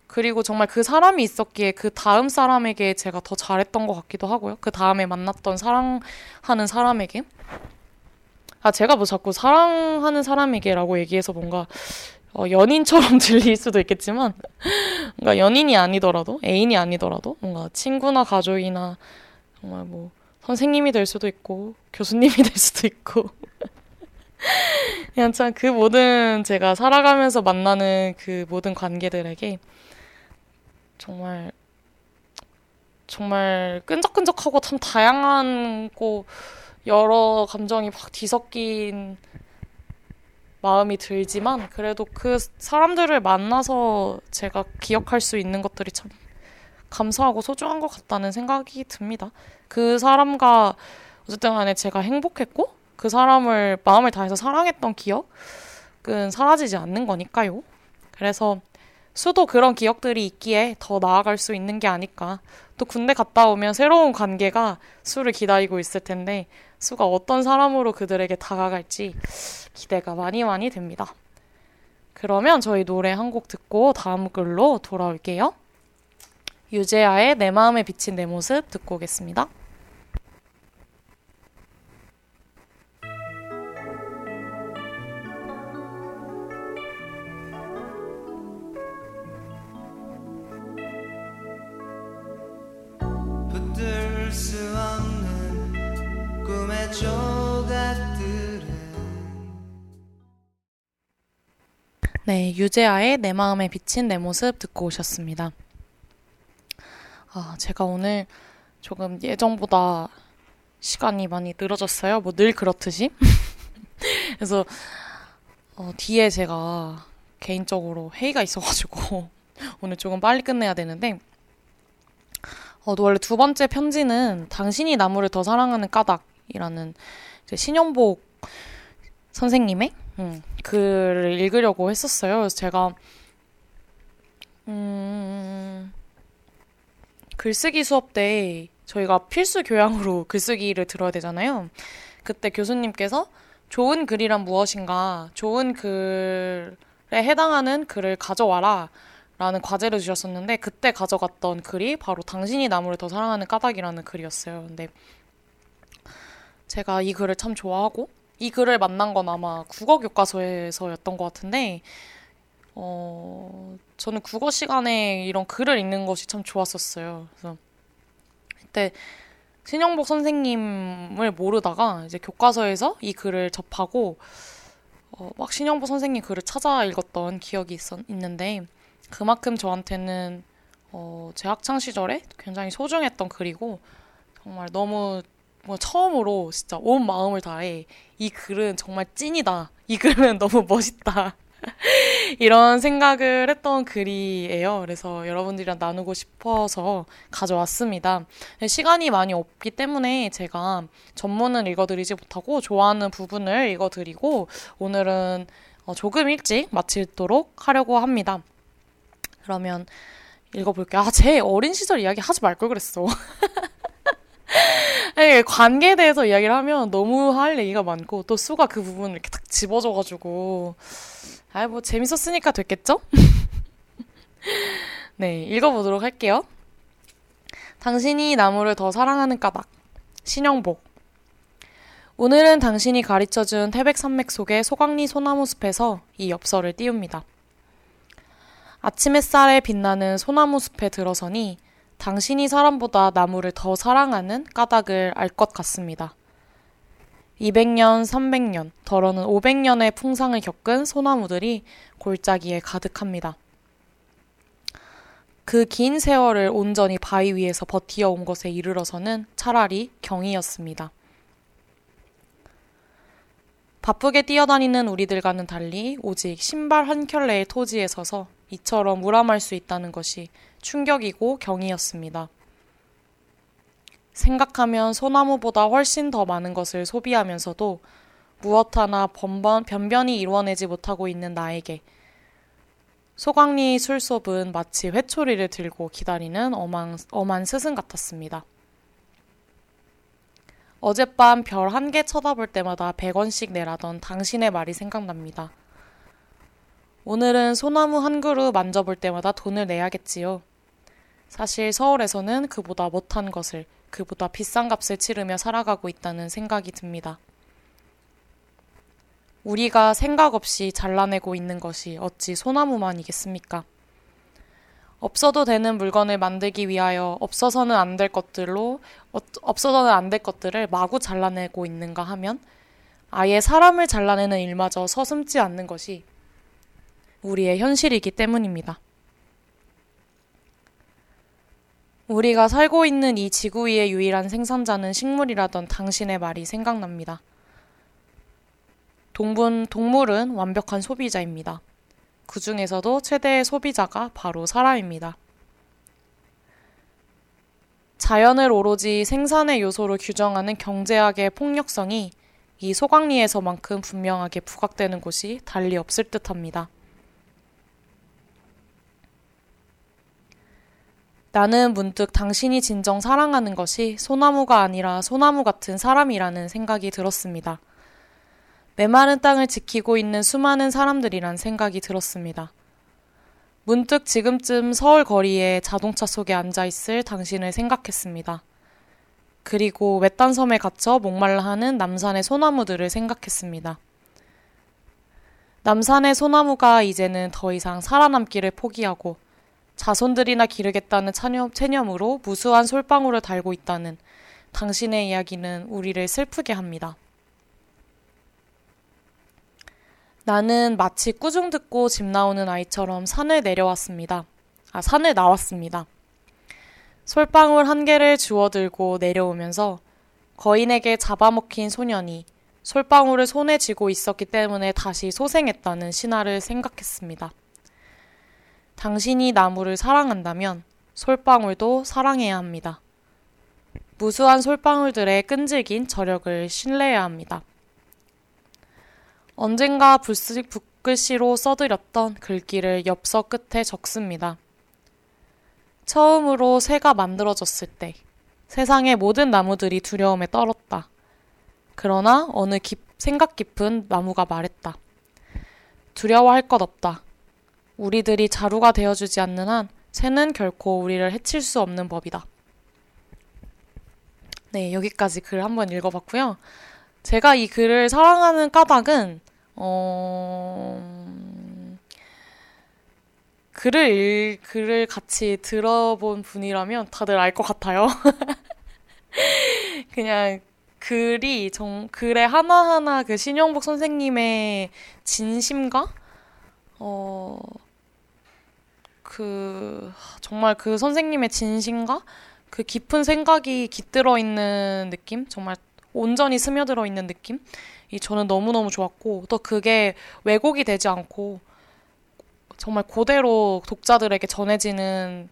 그리고 정말 그 사람이 있었기에 그 다음 사람에게 제가 더 잘했던 것 같기도 하고요. 그 다음에 만났던 사랑하는 사람에게. 아, 제가 뭐 자꾸 사랑하는 사람에게라고 얘기해서 뭔가 어, 연인처럼 <laughs> 들릴 수도 있겠지만, 뭔가 연인이 아니더라도, 애인이 아니더라도, 뭔가 친구나 가족이나, 정말 뭐, 선생님이 될 수도 있고, 교수님이 <laughs> 될 수도 있고, 그냥 참 그 모든 제가 살아가면서 만나는 그 모든 관계들에게 정말, 정말 끈적끈적하고 참 다양하고 여러 감정이 확 뒤섞인 마음이 들지만 그래도 그 사람들을 만나서 제가 기억할 수 있는 것들이 참 감사하고 소중한 것 같다는 생각이 듭니다. 그 사람과 어쨌든 간에 제가 행복했고 그 사람을 마음을 다해서 사랑했던 기억은 사라지지 않는 거니까요. 그래서 수도 그런 기억들이 있기에 더 나아갈 수 있는 게 아닐까. 또 군대 갔다 오면 새로운 관계가 수를 기다리고 있을 텐데 수가 어떤 사람으로 그들에게 다가갈지 기대가 많이 많이 됩니다. 그러면 저희 노래 한 곡 듣고 다음 글로 돌아올게요. 유재하의 내 마음에 비친 내 모습 듣고 오겠습니다. 네, 유재하의 내 마음에 비친 내 모습 듣고 오셨습니다. 아, 제가 오늘 조금 예정보다 시간이 많이 늘어졌어요. 뭐 늘 그렇듯이. <laughs> 그래서 어, 뒤에 제가 개인적으로 회의가 있어가지고 <laughs> 오늘 조금 빨리 끝내야 되는데 어, 원래 두 번째 편지는 당신이 나무를 더 사랑하는 까닭이라는 신영복 선생님의 음, 글을 읽으려고 했었어요. 그래서 제가 음, 글쓰기 수업 때 저희가 필수 교양으로 <laughs> 글쓰기를 들어야 되잖아요. 그때 교수님께서 좋은 글이란 무엇인가, 좋은 글에 해당하는 글을 가져와라. 라는 과제를 주셨었는데 그때 가져갔던 글이 바로 당신이 나무를 더 사랑하는 까닭이라는 글이었어요. 근데 제가 이 글을 참 좋아하고 이 글을 만난 건 아마 국어 교과서에서였던 것 같은데 어 저는 국어 시간에 이런 글을 읽는 것이 참 좋았었어요. 그래서 그때 신영복 선생님을 모르다가 이제 교과서에서 이 글을 접하고 어, 막 신영복 선생님 글을 찾아 읽었던 기억이 있었, 있는데 그만큼 저한테는 어, 제 학창 시절에 굉장히 소중했던 글이고 정말 너무 뭐 처음으로 진짜 온 마음을 다해 이 글은 정말 찐이다. 이 글은 <laughs> 너무 멋있다. <laughs> 이런 생각을 했던 글이에요. 그래서 여러분들이랑 나누고 싶어서 가져왔습니다. 시간이 많이 없기 때문에 제가 전문은 읽어드리지 못하고 좋아하는 부분을 읽어드리고 오늘은 어, 조금 일찍 마치도록 하려고 합니다. 그러면 읽어볼게요. 아, 제 어린 시절 이야기 하지 말 걸 그랬어. 아니, <laughs> 관계에 대해서 이야기를 하면 너무 할 얘기가 많고 또 수가 그 부분을 이렇게 딱 집어줘가지고 아이 뭐 재밌었으니까 됐겠죠? <laughs> 네, 읽어보도록 할게요. 당신이 나무를 더 사랑하는 까닭 신영복 오늘은 당신이 가르쳐준 태백산맥 속의 소강리 소나무 숲에서 이 엽서를 띄웁니다. 아침 햇살에 빛나는 소나무 숲에 들어서니 당신이 사람보다 나무를 더 사랑하는 까닭을 알 것 같습니다. 200년, 300년, 더러는 500년의 풍상을 겪은 소나무들이 골짜기에 가득합니다. 그 긴 세월을 온전히 바위 위에서 버티어온 것에 이르러서는 차라리 경이었습니다. 바쁘게 뛰어다니는 우리들과는 달리 오직 신발 한 켤레의 토지에 서서 이처럼 무람할 수 있다는 것이 충격이고 경이었습니다. 생각하면 소나무보다 훨씬 더 많은 것을 소비하면서도 무엇 하나 번번, 변변히 이루어내지 못하고 있는 나에게 소강리 술섭은 마치 회초리를 들고 기다리는 엄한, 엄한 스승 같았습니다. 어젯밤 별 한 개 쳐다볼 때마다 100원씩 내라던 당신의 말이 생각납니다. 오늘은 소나무 한 그루 만져볼 때마다 돈을 내야겠지요. 사실 서울에서는 그보다 못한 것을, 그보다 비싼 값을 치르며 살아가고 있다는 생각이 듭니다. 우리가 생각 없이 잘라내고 있는 것이 어찌 소나무만이겠습니까? 없어도 되는 물건을 만들기 위하여 없어서는 안 될 것들로 어, 없어서는 안 될 것들을 마구 잘라내고 있는가 하면 아예 사람을 잘라내는 일마저 서슴지 않는 것이 우리의 현실이기 때문입니다. 우리가 살고 있는 이 지구 위의 유일한 생산자는 식물이라던 당신의 말이 생각납니다. 동분, 동물은 완벽한 소비자입니다. 그 중에서도 최대의 소비자가 바로 사람입니다. 자연을 오로지 생산의 요소로 규정하는 경제학의 폭력성이 이 소강리에서만큼 분명하게 부각되는 곳이 달리 없을 듯 합니다. 나는 문득 당신이 진정 사랑하는 것이 소나무가 아니라 소나무 같은 사람이라는 생각이 들었습니다. 메마른 땅을 지키고 있는 수많은 사람들이란 생각이 들었습니다. 문득 지금쯤 서울 거리에 자동차 속에 앉아 있을 당신을 생각했습니다. 그리고 외딴 섬에 갇혀 목말라 하는 남산의 소나무들을 생각했습니다. 남산의 소나무가 이제는 더 이상 살아남기를 포기하고 자손들이나 기르겠다는 체념 으로 무수한 솔방울을 달고 있다는 당신의 이야기는 우리를 슬프게 합니다. 나는 마치 꾸중 듣고 집 나오는 아이처럼 산을 내려왔습니다. 아, 산을 나왔습니다. 솔방울 한 개를 주워들고 내려오면서 거인에게 잡아먹힌 소년이 솔방울을 손에 쥐고 있었기 때문에 다시 소생했다는 신화를 생각했습니다. 당신이 나무를 사랑한다면 솔방울도 사랑해야 합니다. 무수한 솔방울들의 끈질긴 저력을 신뢰해야 합니다. 언젠가 불스, 붓글씨로 써드렸던 글귀를 엽서 끝에 적습니다. 처음으로 새가 만들어졌을 때 세상의 모든 나무들이 두려움에 떨었다. 그러나 어느 깊, 생각 깊은 나무가 말했다. 두려워할 것 없다. 우리들이 자루가 되어주지 않는 한 새는 결코 우리를 해칠 수 없는 법이다. 네, 여기까지 글 한번 읽어봤고요. 제가 이 글을 사랑하는 까닭은 어... 글을 읽, 글을 같이 들어본 분이라면 다들 알 것 같아요. <laughs> 그냥 글이 정 글의 하나하나 그 신영복 선생님의 진심과 어 그 정말 그 선생님의 진심과 그 깊은 생각이 깃들어 있는 느낌 정말 온전히 스며들어 있는 느낌 이 저는 너무너무 좋았고 또 그게 왜곡이 되지 않고 정말 그대로 독자들에게 전해지는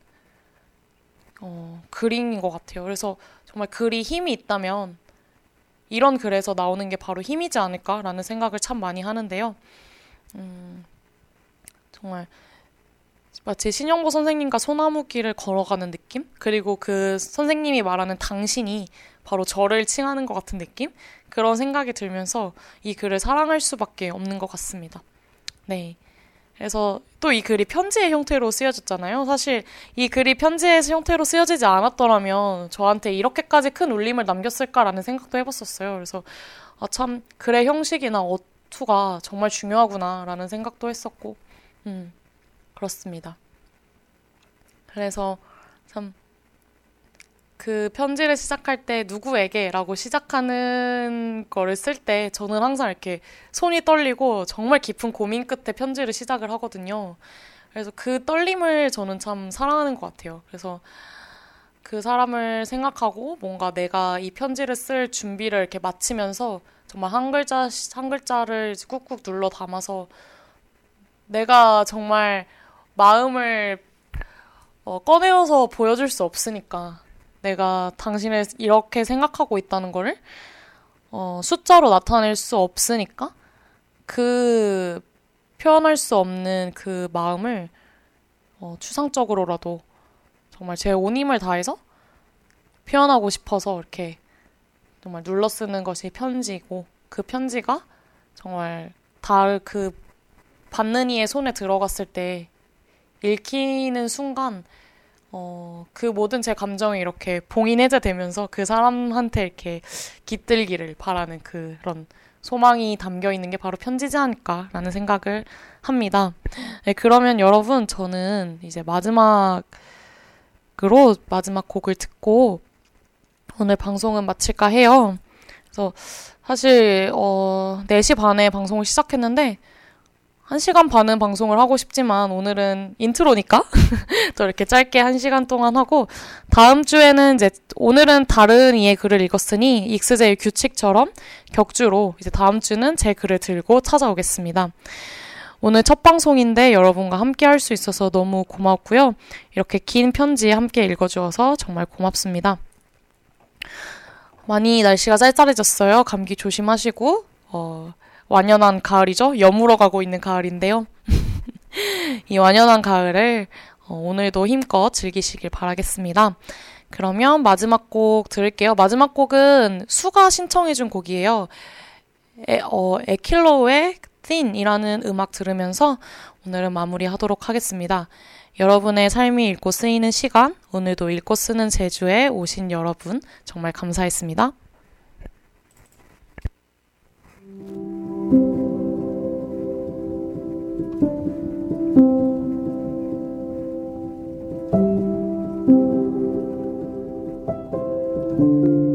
어, 글인 것 같아요. 그래서 정말 글이 힘이 있다면 이런 글에서 나오는 게 바로 힘이지 않을까라는 생각을 참 많이 하는데요. 음, 정말 마치 신영보 선생님과 소나무길을 걸어가는 느낌? 그리고 그 선생님이 말하는 당신이 바로 저를 칭하는 것 같은 느낌? 그런 생각이 들면서 이 글을 사랑할 수밖에 없는 것 같습니다. 네. 그래서 또 이 글이 편지의 형태로 쓰여졌잖아요. 사실 이 글이 편지의 형태로 쓰여지지 않았더라면 저한테 이렇게까지 큰 울림을 남겼을까라는 생각도 해봤었어요. 그래서 아, 참 글의 형식이나 어투가 정말 중요하구나라는 생각도 했었고, 음, 그렇습니다. 그래서 참 그 편지를 시작할 때 누구에게라고 시작하는 거를 쓸 때 저는 항상 이렇게 손이 떨리고 정말 깊은 고민 끝에 편지를 시작을 하거든요. 그래서 그 떨림을 저는 참 사랑하는 것 같아요. 그래서 그 사람을 생각하고 뭔가 내가 이 편지를 쓸 준비를 이렇게 마치면서 정말 한 글자 한 글자를 꾹꾹 눌러 담아서 내가 정말 마음을 어, 꺼내어서 보여줄 수 없으니까 내가 당신을 이렇게 생각하고 있다는 거를 어, 숫자로 나타낼 수 없으니까 그 표현할 수 없는 그 마음을 어, 추상적으로라도 정말 제 온 힘을 다해서 표현하고 싶어서 이렇게 정말 눌러 쓰는 것이 편지고 그 편지가 정말 다 그 받는 이의 손에 들어갔을 때 읽히는 순간 어, 그 모든 제 감정이 이렇게 봉인 해제되면서 그 사람한테 이렇게 깃들기를 바라는 그런 소망이 담겨 있는 게 바로 편지지 않을까라는 생각을 합니다. 네, 그러면 여러분, 저는 이제 마지막으로 마지막 곡을 듣고 오늘 방송은 마칠까 해요. 그래서 사실, 어, 4시 반에 방송을 시작했는데, 1시간 반은 방송을 하고 싶지만 오늘은 인트로니까 <laughs> 또 이렇게 짧게 1시간 동안 하고 다음 주에는 이제 오늘은 다른 이의 글을 읽었으니 익스제의 규칙처럼 격주로 이제 다음 주는 제 글을 들고 찾아오겠습니다. 오늘 첫 방송인데 여러분과 함께 할 수 있어서 너무 고맙고요. 이렇게 긴 편지 함께 읽어주어서 정말 고맙습니다. 많이 날씨가 쌀쌀해졌어요. 감기 조심하시고, 어, 완연한 가을이죠. 여물어 가고 있는 가을인데요. <laughs> 이 완연한 가을을 어, 오늘도 힘껏 즐기시길 바라겠습니다. 그러면 마지막 곡 들을게요. 마지막 곡은 수가 신청해준 곡이에요. 에, 어, 에킬로의 Thin이라는 음악 들으면서 오늘은 마무리하도록 하겠습니다. 여러분의 삶이 읽고 쓰이는 시간, 오늘도 읽고 쓰는 제주에 오신 여러분 정말 감사했습니다. thank you